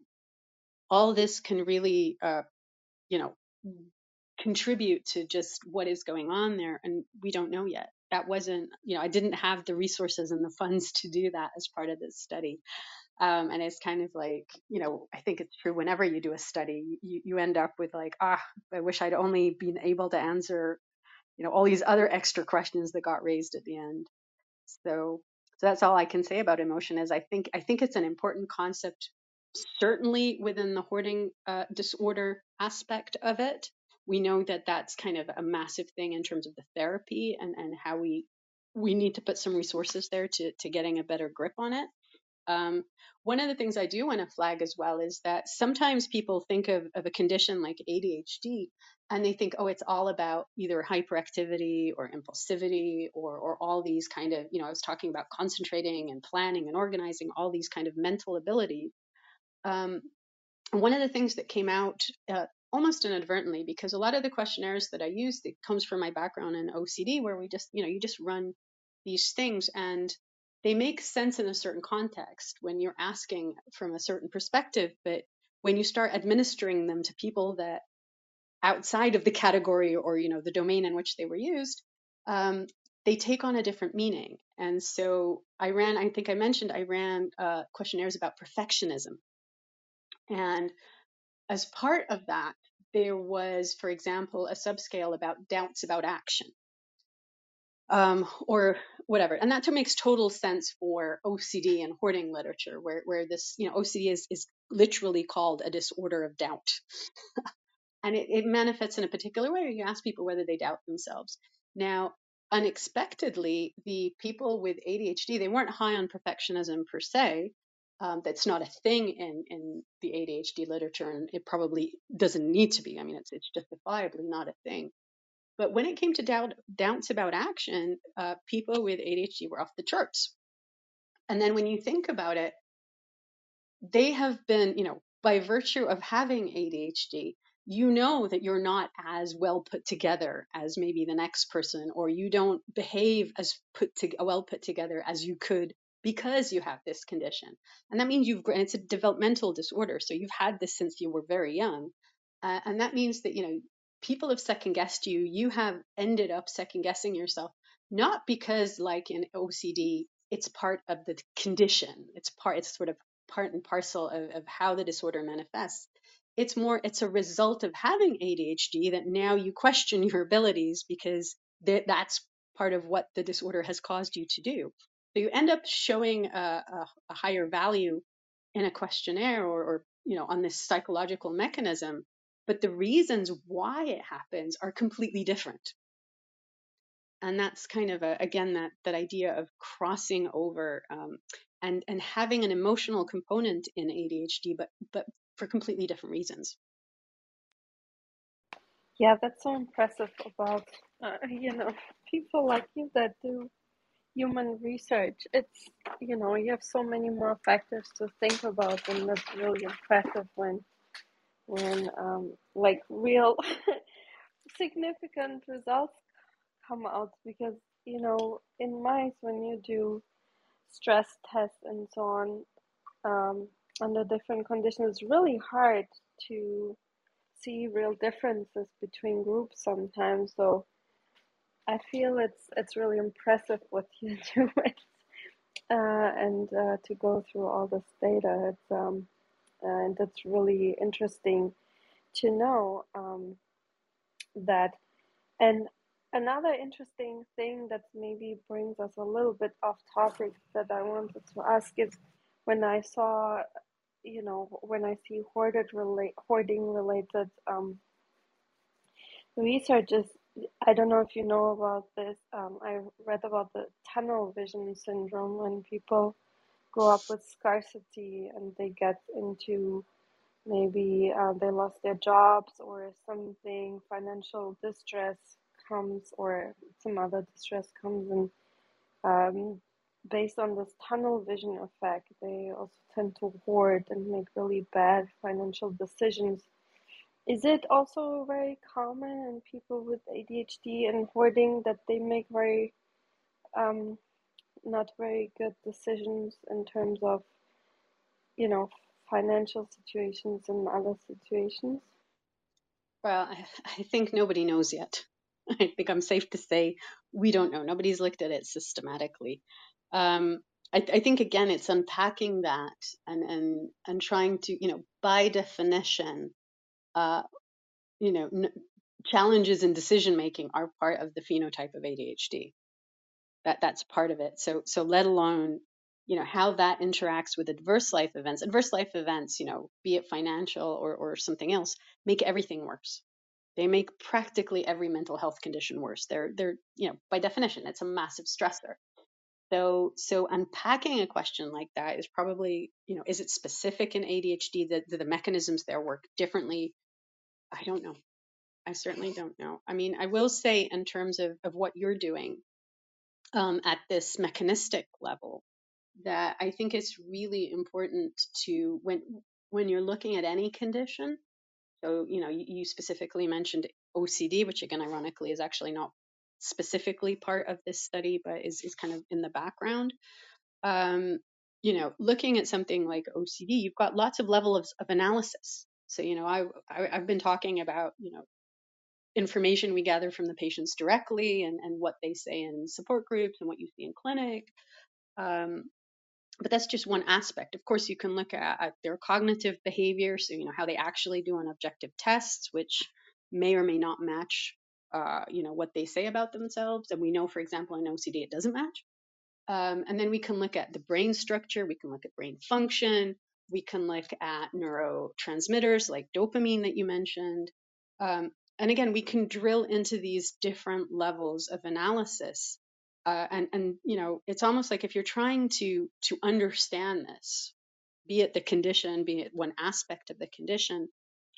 all this can really, uh, you know, contribute to just what is going on there, and we don't know yet. That wasn't, you know, I didn't have the resources and the funds to do that as part of this study. Um, and it's kind of like, you know, I think it's true whenever you do a study, you, you end up with like, ah, I wish I'd only been able to answer, you know, all these other extra questions that got raised at the end. So, so that's all I can say about emotion is I think I think it's an important concept, certainly within the hoarding uh, disorder aspect of it. We know that that's kind of a massive thing in terms of the therapy and and how we we need to put some resources there to to getting a better grip on it um, one of the things I do want to flag as well is that sometimes people think of, of a condition like ADHD and they think, oh, it's all about either hyperactivity or impulsivity or, or all these kind of, you know, I was talking about concentrating and planning and organizing, all these kind of mental abilities. Um, one of the things that came out uh, almost inadvertently, because a lot of the questionnaires that I use, it comes from my background in OCD, where we just, you know, you just run these things and they make sense in a certain context when you're asking from a certain perspective, but when you start administering them to people that outside of the category or you know the domain in which they were used, um, they take on a different meaning. And so I ran, I think I mentioned, I ran uh, questionnaires about perfectionism. And as part of that, there was, for example, a subscale about doubts about action um, or whatever. And that makes total sense for OCD and hoarding literature, where, where this, you know, OCD is, is literally called a disorder of doubt. and it, it manifests in a particular way. You ask people whether they doubt themselves. Now, unexpectedly, the people with ADHD, they weren't high on perfectionism per se. Um, that's not a thing in, in the ADHD literature, and it probably doesn't need to be. I mean, it's, it's justifiably not a thing but when it came to doubt, doubts about action, uh, people with ADHD were off the charts. And then when you think about it, they have been, you know, by virtue of having ADHD, you know that you're not as well put together as maybe the next person, or you don't behave as put to, well put together as you could because you have this condition. And that means you've, it's a developmental disorder. So you've had this since you were very young. Uh, and that means that, you know, people have second guessed you. You have ended up second guessing yourself, not because, like in OCD, it's part of the condition. It's part, it's sort of part and parcel of, of how the disorder manifests. It's more, it's a result of having ADHD that now you question your abilities because th- that's part of what the disorder has caused you to do. So you end up showing a, a, a higher value in a questionnaire or, or you know on this psychological mechanism but the reasons why it happens are completely different and that's kind of a, again that that idea of crossing over um, and and having an emotional component in ADHD, but but for completely different reasons. Yeah, that's so impressive about uh, you know people like you that do human research. It's you know you have so many more factors to think about, and that's really impressive when when um, like real significant results come out because you know in mice when you do stress tests and so on um, under different conditions it's really hard to see real differences between groups sometimes so i feel it's it's really impressive what you do uh, and uh, to go through all this data it's um, and it's really interesting to know um, that. And another interesting thing that maybe brings us a little bit off topic that I wanted to ask is when I saw, you know, when I see hoarded relate hoarding related um, research is. I don't know if you know about this. Um, I read about the tunnel vision syndrome when people grow up with scarcity and they get into maybe uh, they lost their jobs or something financial distress comes or some other distress comes and um, based on this tunnel vision effect they also tend to hoard and make really bad financial decisions is it also very common in people with adhd and hoarding that they make very um, not very good decisions in terms of you know financial situations and other situations Well, I, I think nobody knows yet. I think I'm safe to say we don't know. Nobody's looked at it systematically. Um, I, I think again, it's unpacking that and and and trying to, you know, by definition, uh, you know, n- challenges in decision making are part of the phenotype of ADHD. that that's part of it. So so let alone you know how that interacts with adverse life events. Adverse life events you know be it financial or or something else make everything worse. They make practically every mental health condition worse. They're they're you know by definition it's a massive stressor. So so unpacking a question like that is probably you know is it specific in adhd that the mechanisms there work differently i don't know i certainly don't know i mean i will say in terms of of what you're doing um, at this mechanistic level that I think it's really important to when when you're looking at any condition. So you know, you, you specifically mentioned OCD, which again, ironically, is actually not specifically part of this study, but is is kind of in the background. Um, you know, looking at something like OCD, you've got lots of levels of, of analysis. So you know, I, I I've been talking about you know information we gather from the patients directly and, and what they say in support groups and what you see in clinic. Um, but that's just one aspect. Of course, you can look at, at their cognitive behavior, so you know how they actually do on objective tests, which may or may not match, uh, you know, what they say about themselves. And we know, for example, in OCD, it doesn't match. Um, and then we can look at the brain structure, we can look at brain function, we can look at neurotransmitters like dopamine that you mentioned. Um, and again, we can drill into these different levels of analysis. Uh, and, and, you know, it's almost like if you're trying to, to understand this, be it the condition, be it one aspect of the condition,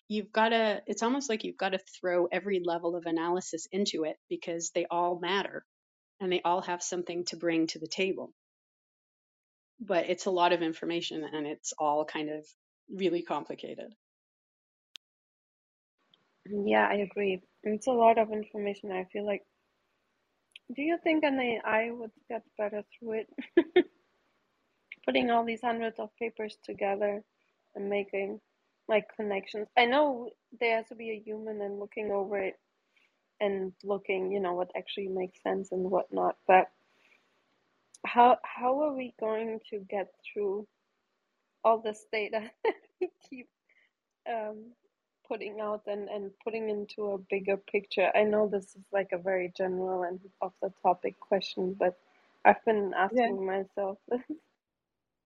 you've got to, it's almost like you've got to throw every level of analysis into it because they all matter and they all have something to bring to the table. But it's a lot of information and it's all kind of really complicated. Yeah, I agree. It's a lot of information. I feel like, do you think an AI would get better through it? Putting all these hundreds of papers together and making like connections. I know there has to be a human and looking over it and looking, you know, what actually makes sense and whatnot. But how how are we going to get through all this data that we keep um, putting out and, and putting into a bigger picture? I know this is like a very general and off the topic question, but I've been Yeah. asking myself this.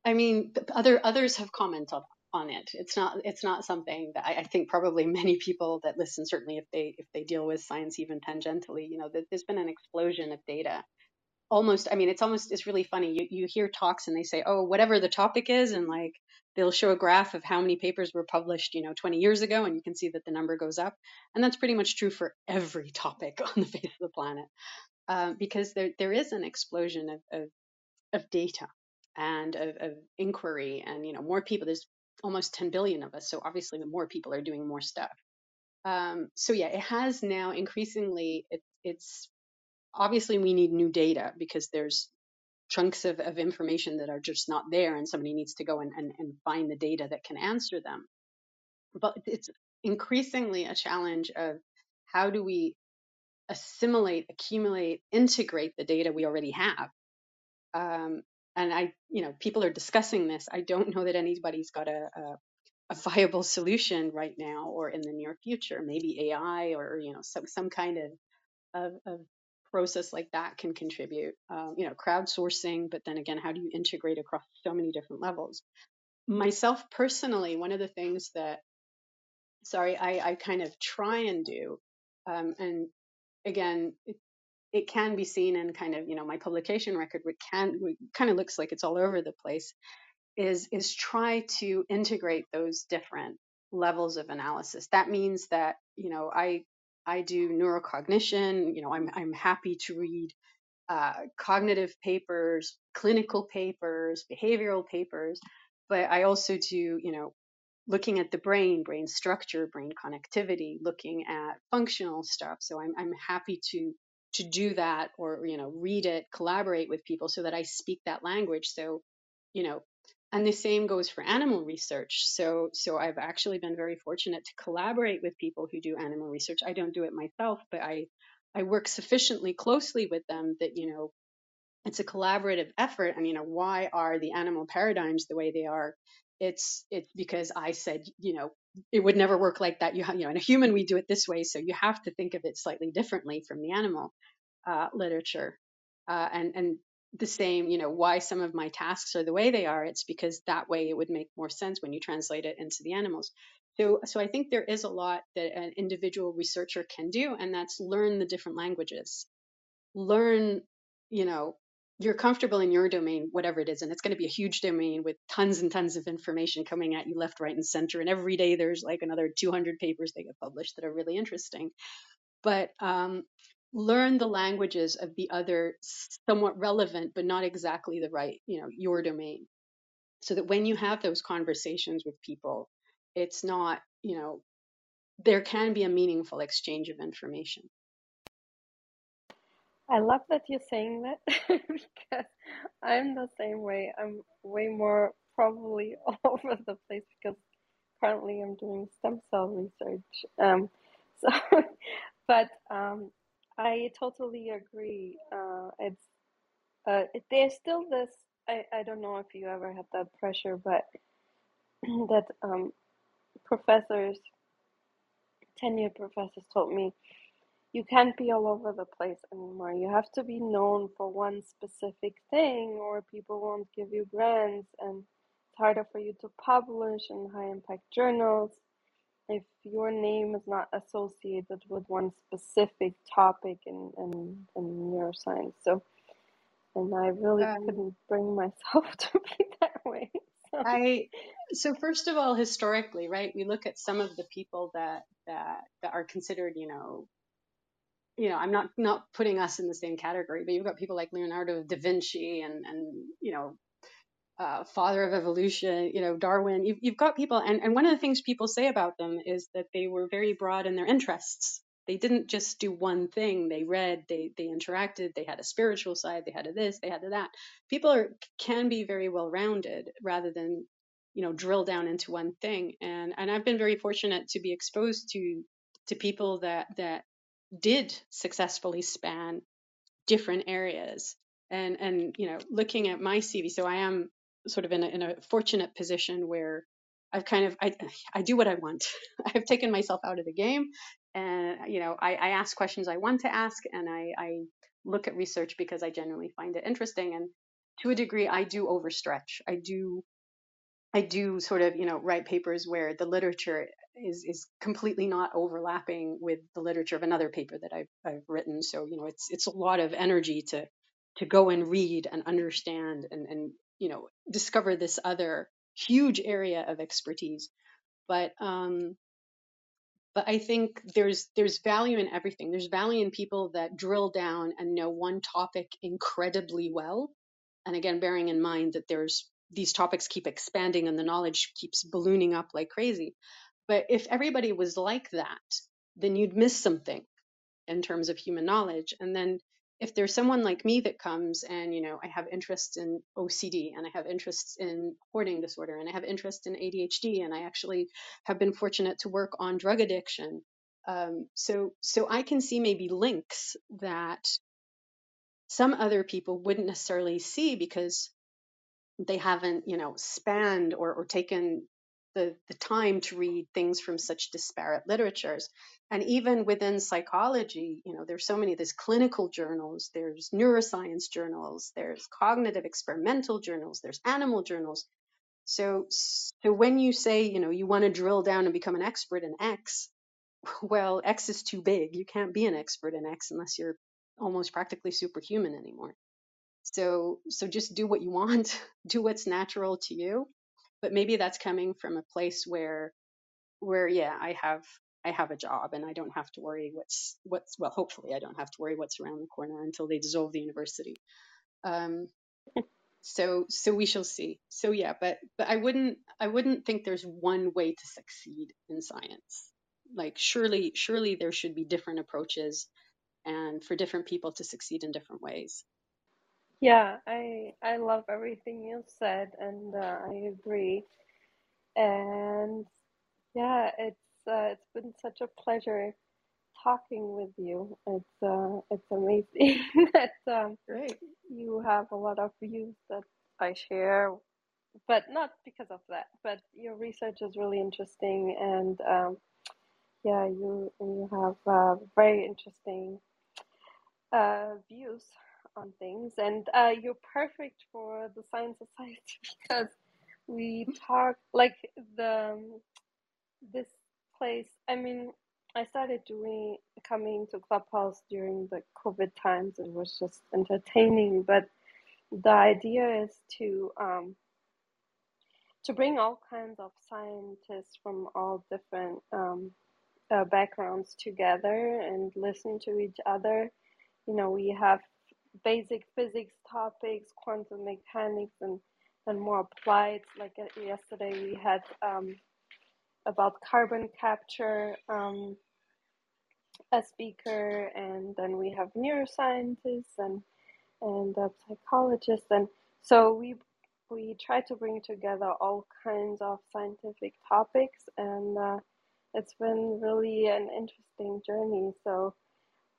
I mean, other others have commented on it. It's not it's not something that I, I think probably many people that listen, certainly if they if they deal with science even tangentially, you know, that there's been an explosion of data. Almost, I mean, it's almost it's really funny. You you hear talks and they say, oh, whatever the topic is, and like they'll show a graph of how many papers were published, you know, 20 years ago, and you can see that the number goes up. And that's pretty much true for every topic on the face of the planet, um, because there there is an explosion of, of of data and of, of inquiry and you know more people there's almost 10 billion of us so obviously the more people are doing more stuff um, so yeah it has now increasingly it, it's obviously we need new data because there's chunks of, of information that are just not there and somebody needs to go and, and, and find the data that can answer them but it's increasingly a challenge of how do we assimilate accumulate integrate the data we already have um, and I, you know, people are discussing this. I don't know that anybody's got a, a, a viable solution right now or in the near future. Maybe AI or you know some some kind of of, of process like that can contribute. Um, you know, crowdsourcing, but then again, how do you integrate across so many different levels? Myself personally, one of the things that sorry, I, I kind of try and do, um, and again, it can be seen in kind of you know my publication record which can kind of looks like it's all over the place is is try to integrate those different levels of analysis that means that you know i i do neurocognition you know i'm i'm happy to read uh, cognitive papers clinical papers behavioral papers but i also do you know looking at the brain, brain structure, brain connectivity, looking at functional stuff. So I'm I'm happy to to do that or you know read it, collaborate with people so that I speak that language. So you know, and the same goes for animal research. So so I've actually been very fortunate to collaborate with people who do animal research. I don't do it myself, but I I work sufficiently closely with them that you know it's a collaborative effort and you know why are the animal paradigms the way they are it's it's because i said you know it would never work like that you you know in a human we do it this way so you have to think of it slightly differently from the animal uh, literature uh, and and the same you know why some of my tasks are the way they are it's because that way it would make more sense when you translate it into the animals so so i think there is a lot that an individual researcher can do and that's learn the different languages learn, you know, you're comfortable in your domain, whatever it is, and it's going to be a huge domain with tons and tons of information coming at you left, right, and center. And every day there's like another 200 papers that get published that are really interesting. But um, learn the languages of the other somewhat relevant, but not exactly the right, you know, your domain. So that when you have those conversations with people, it's not, you know, there can be a meaningful exchange of information. I love that you're saying that because I'm the same way. I'm way more probably all over the place because currently I'm doing stem cell research. Um, so, but um, I totally agree. Uh, it's uh, there's still this I, I don't know if you ever had that pressure, but that um, professors, tenured professors told me you can't be all over the place anymore. You have to be known for one specific thing, or people won't give you grants, and it's harder for you to publish in high impact journals if your name is not associated with one specific topic in, in, in neuroscience. So, and I really Um, couldn't bring myself to be that way. So, I so first of all, historically, right? We look at some of the people that that that are considered, you know, you know, I'm not not putting us in the same category, but you've got people like Leonardo da Vinci and and you know uh, father of evolution, you know, Darwin. You've, you've got people, and, and one of the things people say about them is that they were very broad in their interests. They didn't just do one thing. They read, they they interacted. They had a spiritual side. They had a this. They had a that. People are can be very well rounded rather than you know drill down into one thing. And and I've been very fortunate to be exposed to to people that that did successfully span different areas and and you know looking at my cv so i am sort of in a, in a fortunate position where i've kind of i i do what i want i've taken myself out of the game and you know i, I ask questions i want to ask and I, I look at research because i genuinely find it interesting and to a degree i do overstretch i do I do sort of, you know, write papers where the literature is is completely not overlapping with the literature of another paper that I've I've written. So, you know, it's it's a lot of energy to to go and read and understand and and you know discover this other huge area of expertise. But um but I think there's there's value in everything. There's value in people that drill down and know one topic incredibly well. And again, bearing in mind that there's these topics keep expanding and the knowledge keeps ballooning up like crazy. But if everybody was like that, then you'd miss something in terms of human knowledge. And then if there's someone like me that comes and, you know, I have interest in OCD and I have interests in hoarding disorder and I have interest in ADHD and I actually have been fortunate to work on drug addiction. Um, so, so I can see maybe links that some other people wouldn't necessarily see because they haven't, you know, spanned or, or taken the, the time to read things from such disparate literatures. And even within psychology, you know, there's so many, there's clinical journals, there's neuroscience journals, there's cognitive experimental journals, there's animal journals. So, so when you say, you know, you want to drill down and become an expert in X, well, X is too big. You can't be an expert in X unless you're almost practically superhuman anymore. So so just do what you want, do what's natural to you. But maybe that's coming from a place where where yeah, I have I have a job and I don't have to worry what's what's well, hopefully I don't have to worry what's around the corner until they dissolve the university. Um, so so we shall see. So yeah, but but I wouldn't I wouldn't think there's one way to succeed in science. Like surely surely there should be different approaches and for different people to succeed in different ways. Yeah, I I love everything you've said, and uh, I agree. And yeah, it's uh, it's been such a pleasure talking with you. It's uh, it's amazing that um, Great. you have a lot of views that I share, but not because of that. But your research is really interesting, and um, yeah, you you have uh, very interesting uh, views on things, and uh, you're perfect for the Science Society because we talk like the um, this place. I mean, I started doing coming to Clubhouse during the COVID times. It was just entertaining, but the idea is to um, to bring all kinds of scientists from all different um, uh, backgrounds together and listen to each other. You know, we have basic physics topics, quantum mechanics, and and more applied. Like uh, yesterday, we had um, about carbon capture um, a speaker, and then we have neuroscientists and and psychologists, and so we we try to bring together all kinds of scientific topics, and uh, it's been really an interesting journey. So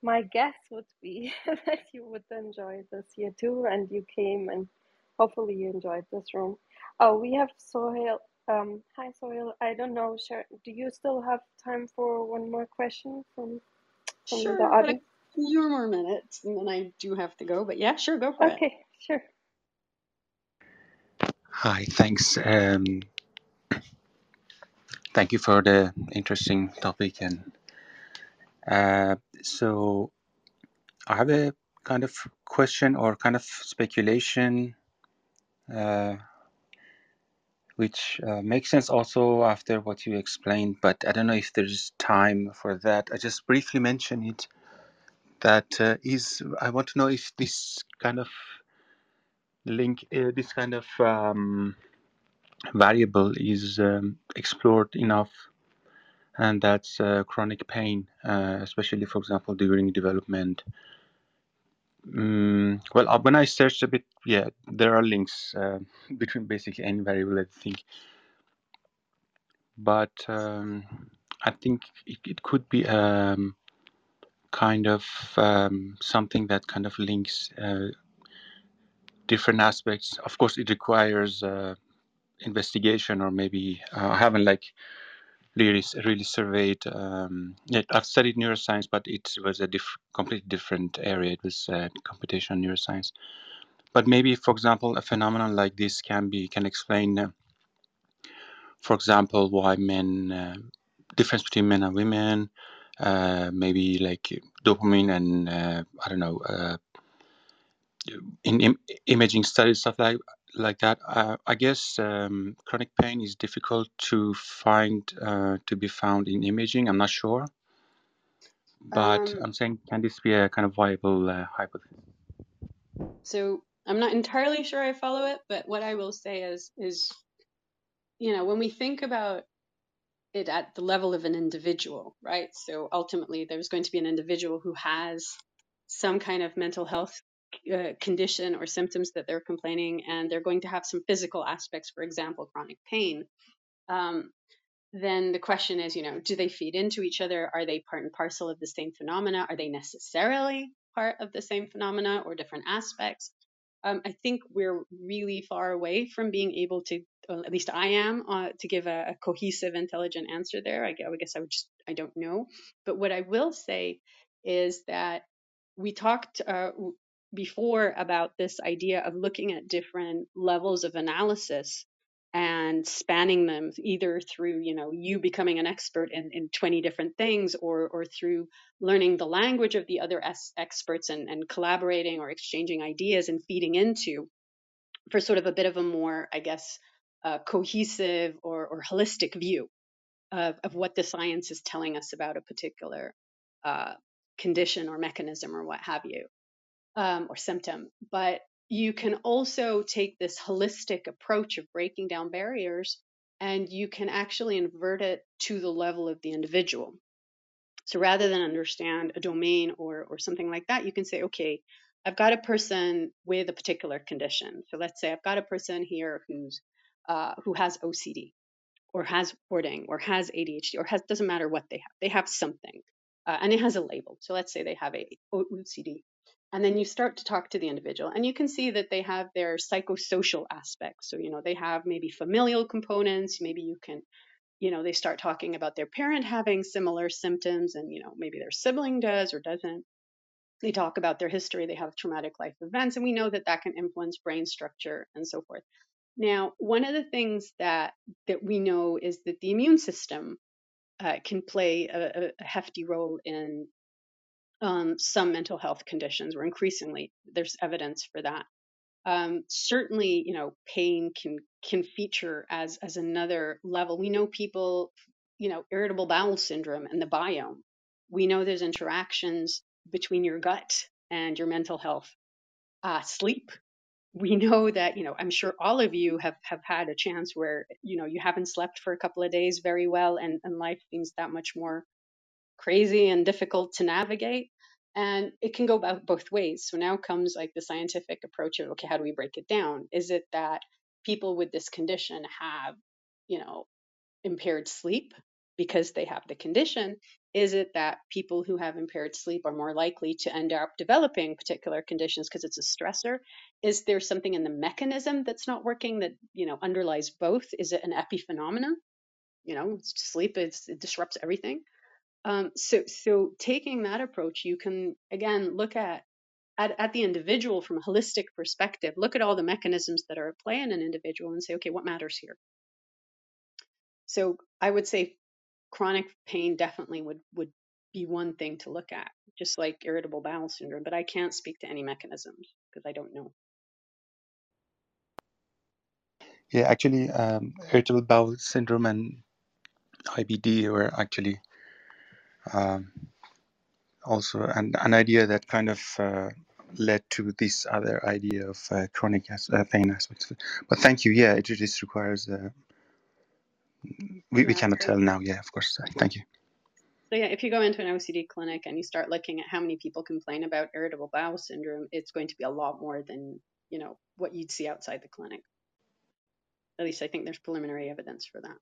my guess would be that you would enjoy this year too, and you came and hopefully you enjoyed this room. Oh, we have Sohail. Um, hi, Sohail. I don't know, Sharon, do you still have time for one more question from from the Sure, got a audience? few more minutes, and then I do have to go. But yeah, sure, go for it. Okay, sure. Hi, thanks. Um, thank you for the interesting topic. And uh, so I have a kind of question or kind of speculation, uh, which uh, makes sense also after what you explained, but I don't know if there's time for that. I just briefly mentioned it that uh, is, I want to know if this kind of link, uh, this kind of um, variable is um, explored enough and that's uh, chronic pain, uh, especially, for example, during development. Mm, well, uh, when I searched a bit, yeah, there are links uh, between basically any variable, I think. But um, I think it, it could be um, kind of um, something that kind of links uh, different aspects. Of course, it requires uh, investigation, or maybe I haven't like really really surveyed. Um, yeah, I've studied neuroscience, but it was a diff- completely different area. It was uh, computational neuroscience. But maybe, for example, a phenomenon like this can be can explain, uh, for example, why men uh, difference between men and women. Uh, maybe like dopamine and uh, I don't know uh, in Im- imaging studies stuff like like that. Uh, I guess um, chronic pain is difficult to find uh, to be found in imaging. I'm not sure, but Um, I'm saying can this be a kind of viable uh, hypothesis? so I'm not entirely sure I follow it, but what I will say is is you know when we think about it at the level of an individual, right? So ultimately, there's going to be an individual who has some kind of mental health uh, condition or symptoms that they're complaining, and they're going to have some physical aspects, for example, chronic pain. Um, then the question is, you know, do they feed into each other? Are they part and parcel of the same phenomena? Are they necessarily part of the same phenomena or different aspects? Um, I think we're really far away from being able to, at least I am, uh, to give a, a cohesive, intelligent answer there. I, I guess I would just, I don't know. But what I will say is that we talked uh, before about this idea of looking at different levels of analysis and spanning them either through you know you becoming an expert in, in 20 different things or or through learning the language of the other es- experts and, and collaborating or exchanging ideas and feeding into for sort of a bit of a more i guess uh, cohesive or, or holistic view of, of what the science is telling us about a particular uh, condition or mechanism or what have you um, or symptom. But you can also take this holistic approach of breaking down barriers and you can actually invert it to the level of the individual. So rather than understand a domain or, or something like that, you can say, okay, I've got a person with a particular condition. So let's say I've got a person here who's uh, who has OCD or has hoarding or has ADHD or has doesn't matter what they have. They have something, uh, and it has a label. So let's say they have a OCD, and then you start to talk to the individual, and you can see that they have their psychosocial aspects. So you know they have maybe familial components. Maybe you can you know they start talking about their parent having similar symptoms, and you know maybe their sibling does or doesn't. They talk about their history. They have traumatic life events, and we know that that can influence brain structure and so forth now, one of the things that that we know is that the immune system uh, can play a, a hefty role in um, some mental health conditions, or increasingly there's evidence for that. Um, certainly, you know, pain can can feature as as another level. We know people, you know, irritable bowel syndrome and the biome. We know there's interactions between your gut and your mental health. Uh, sleep we know that you know i'm sure all of you have have had a chance where you know you haven't slept for a couple of days very well and, and life seems that much more crazy and difficult to navigate and it can go both both ways so now comes like the scientific approach of okay how do we break it down is it that people with this condition have you know impaired sleep because they have the condition Is it that people who have impaired sleep are more likely to end up developing particular conditions because it's a stressor? Is there something in the mechanism that's not working that you know underlies both? Is it an epiphenomenon? You know, sleep is, it disrupts everything. Um, so, so taking that approach, you can again look at, at at the individual from a holistic perspective. Look at all the mechanisms that are at play in an individual and say, okay, what matters here? So, I would say chronic pain definitely would would be one thing to look at, just like irritable bowel syndrome. But I can't speak to any mechanisms because I don't know. Yeah, actually, um, irritable bowel syndrome and IBD were actually um, also an, an idea that kind of uh, led to this other idea of uh, chronic as, uh, pain aspects. But thank you. Yeah, it just requires. Uh, we, we cannot tell now. Yeah, of course. Thank you. So yeah, if you go into an OCD clinic and you start looking at how many people complain about irritable bowel syndrome, it's going to be a lot more than you know what you'd see outside the clinic. At least I think there's preliminary evidence for that.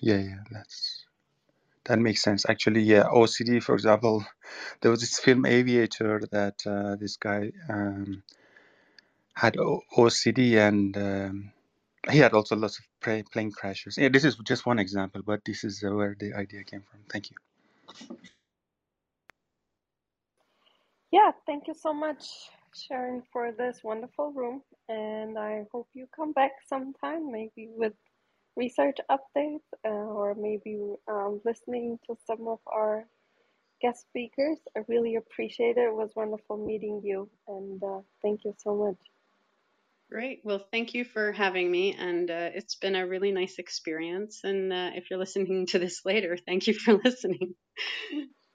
Yeah, yeah, that's that makes sense. Actually, yeah, OCD, for example, there was this film Aviator that uh, this guy um, had o- OCD and um, he had also lots of pra- plane crashes. Yeah, this is just one example, but this is uh, where the idea came from. Thank you. Yeah, thank you so much, Sharon, for this wonderful room. And I hope you come back sometime, maybe with research updates uh, or maybe um, listening to some of our guest speakers. I really appreciate it. It was wonderful meeting you. And uh, thank you so much. Great. Well, thank you for having me, and uh, it's been a really nice experience. And uh, if you're listening to this later, thank you for listening.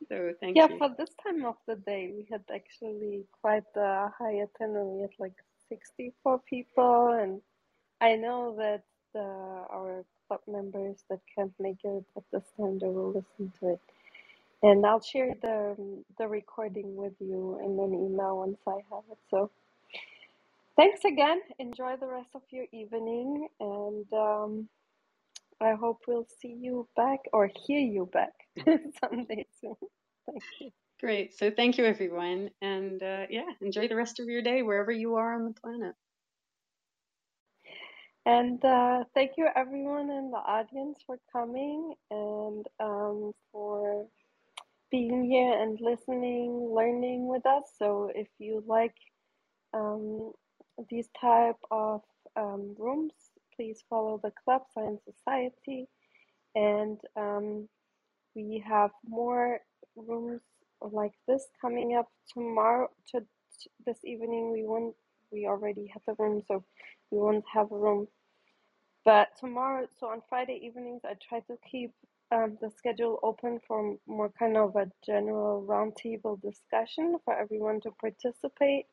so thank Yeah, you. for this time of the day, we had actually quite a high attendance. We had like 64 people, and I know that the, our club members that can't make it at this time, they will listen to it. And I'll share the the recording with you in an email once I have it. So thanks again. Enjoy the rest of your evening, and um, I hope we'll see you back or hear you back someday soon. Thank you. Great. So thank you, everyone, and uh, yeah, enjoy the rest of your day wherever you are on the planet. And uh, thank you, everyone in the audience, for coming and um, for being here and listening, learning with us. So if you like um, these type of um, rooms, please follow the club Science Society, and um, we have more rooms like this coming up tomorrow. To, to this evening, we won't. We already have the room, so we won't have room. But tomorrow, so on Friday evenings, I try to keep um, the schedule open for more kind of a general roundtable discussion for everyone to participate.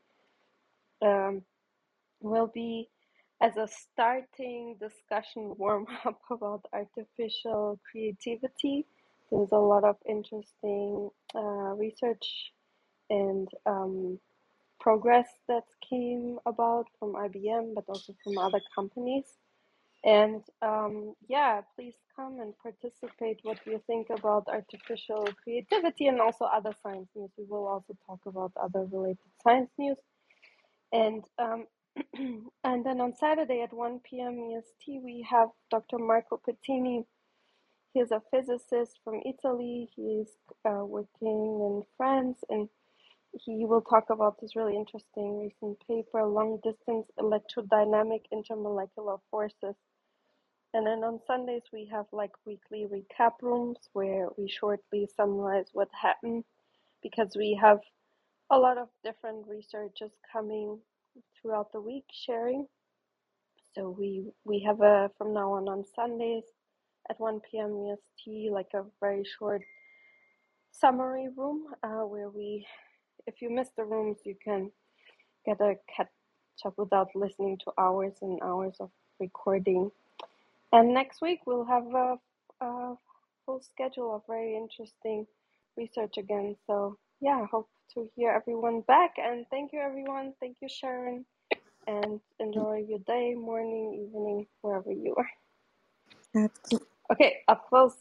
Um, will be as a starting discussion warm up about artificial creativity. There's a lot of interesting uh, research and um, progress that came about from IBM, but also from other companies. And um, yeah, please come and participate. What do you think about artificial creativity and also other science news? We will also talk about other related science news. And um, and then on Saturday at 1 p.m. EST, we have Dr. Marco Pettini. He's a physicist from Italy. He's uh, working in France, and he will talk about this really interesting recent paper, long distance electrodynamic intermolecular forces. And then on Sundays, we have like weekly recap rooms where we shortly summarize what happened because we have a lot of different researchers coming throughout the week sharing. So we we have a from now on on Sundays at 1 p.m. EST like a very short summary room uh, where we, if you miss the rooms, you can get a catch up without listening to hours and hours of recording. And next week we'll have a, a full schedule of very interesting research again. So yeah, hope to hear everyone back. And thank you everyone. Thank you Sharon. And enjoy your day, morning, evening, wherever you are. Okay, up close.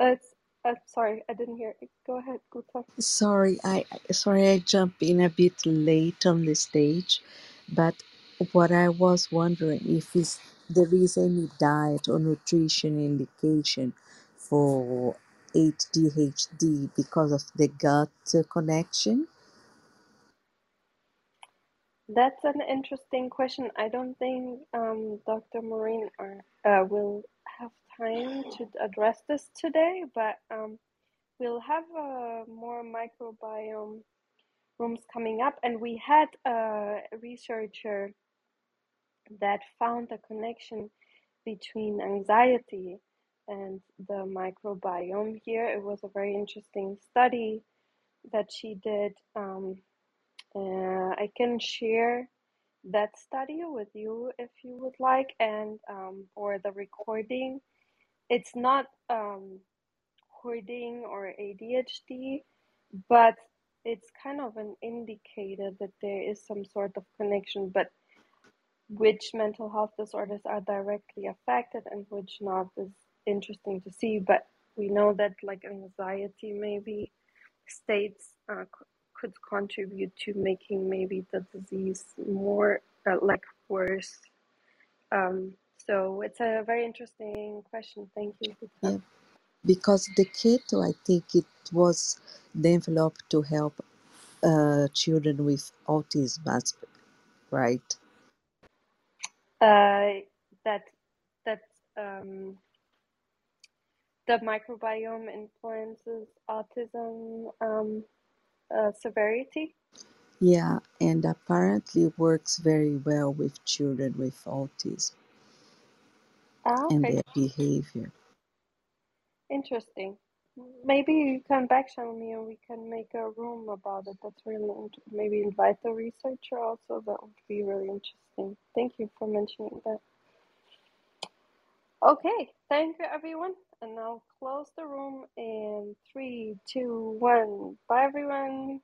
it's uh, sorry, I didn't hear. Go ahead, Guta. Sorry, I sorry I jumped in a bit late on the stage, but what I was wondering if is there is any diet or nutrition indication for ADHD because of the gut uh, connection. That's an interesting question. I don't think um, Dr. Morein or, uh, will time to address this today, but um, we'll have uh, more microbiome rooms coming up. And we had a researcher that found a connection between anxiety and the microbiome here. It was a very interesting study that she did. Um, uh, I can share that study with you if you would like, and um, or the recording. It's not um, hoarding or ADHD, but it's kind of an indicator that there is some sort of connection, but which mental health disorders are directly affected and which not is interesting to see. But we know that like anxiety maybe states uh, could contribute to making maybe the disease more uh, like worse. Um, so it's a very interesting question. Thank you. Yeah, because the keto, I think it was developed to help uh, children with autism, right? Uh, that that um, the microbiome influences autism um, uh, severity. Yeah, and apparently works very well with children with autism Ah, and okay, their behavior. interesting. Maybe you can back channel me and we can make a room about it. That's really int- maybe invite the researcher also. That would be really interesting. Thank you for mentioning that. Okay, thank you everyone. And I'll close the room in three, two, one. Bye everyone.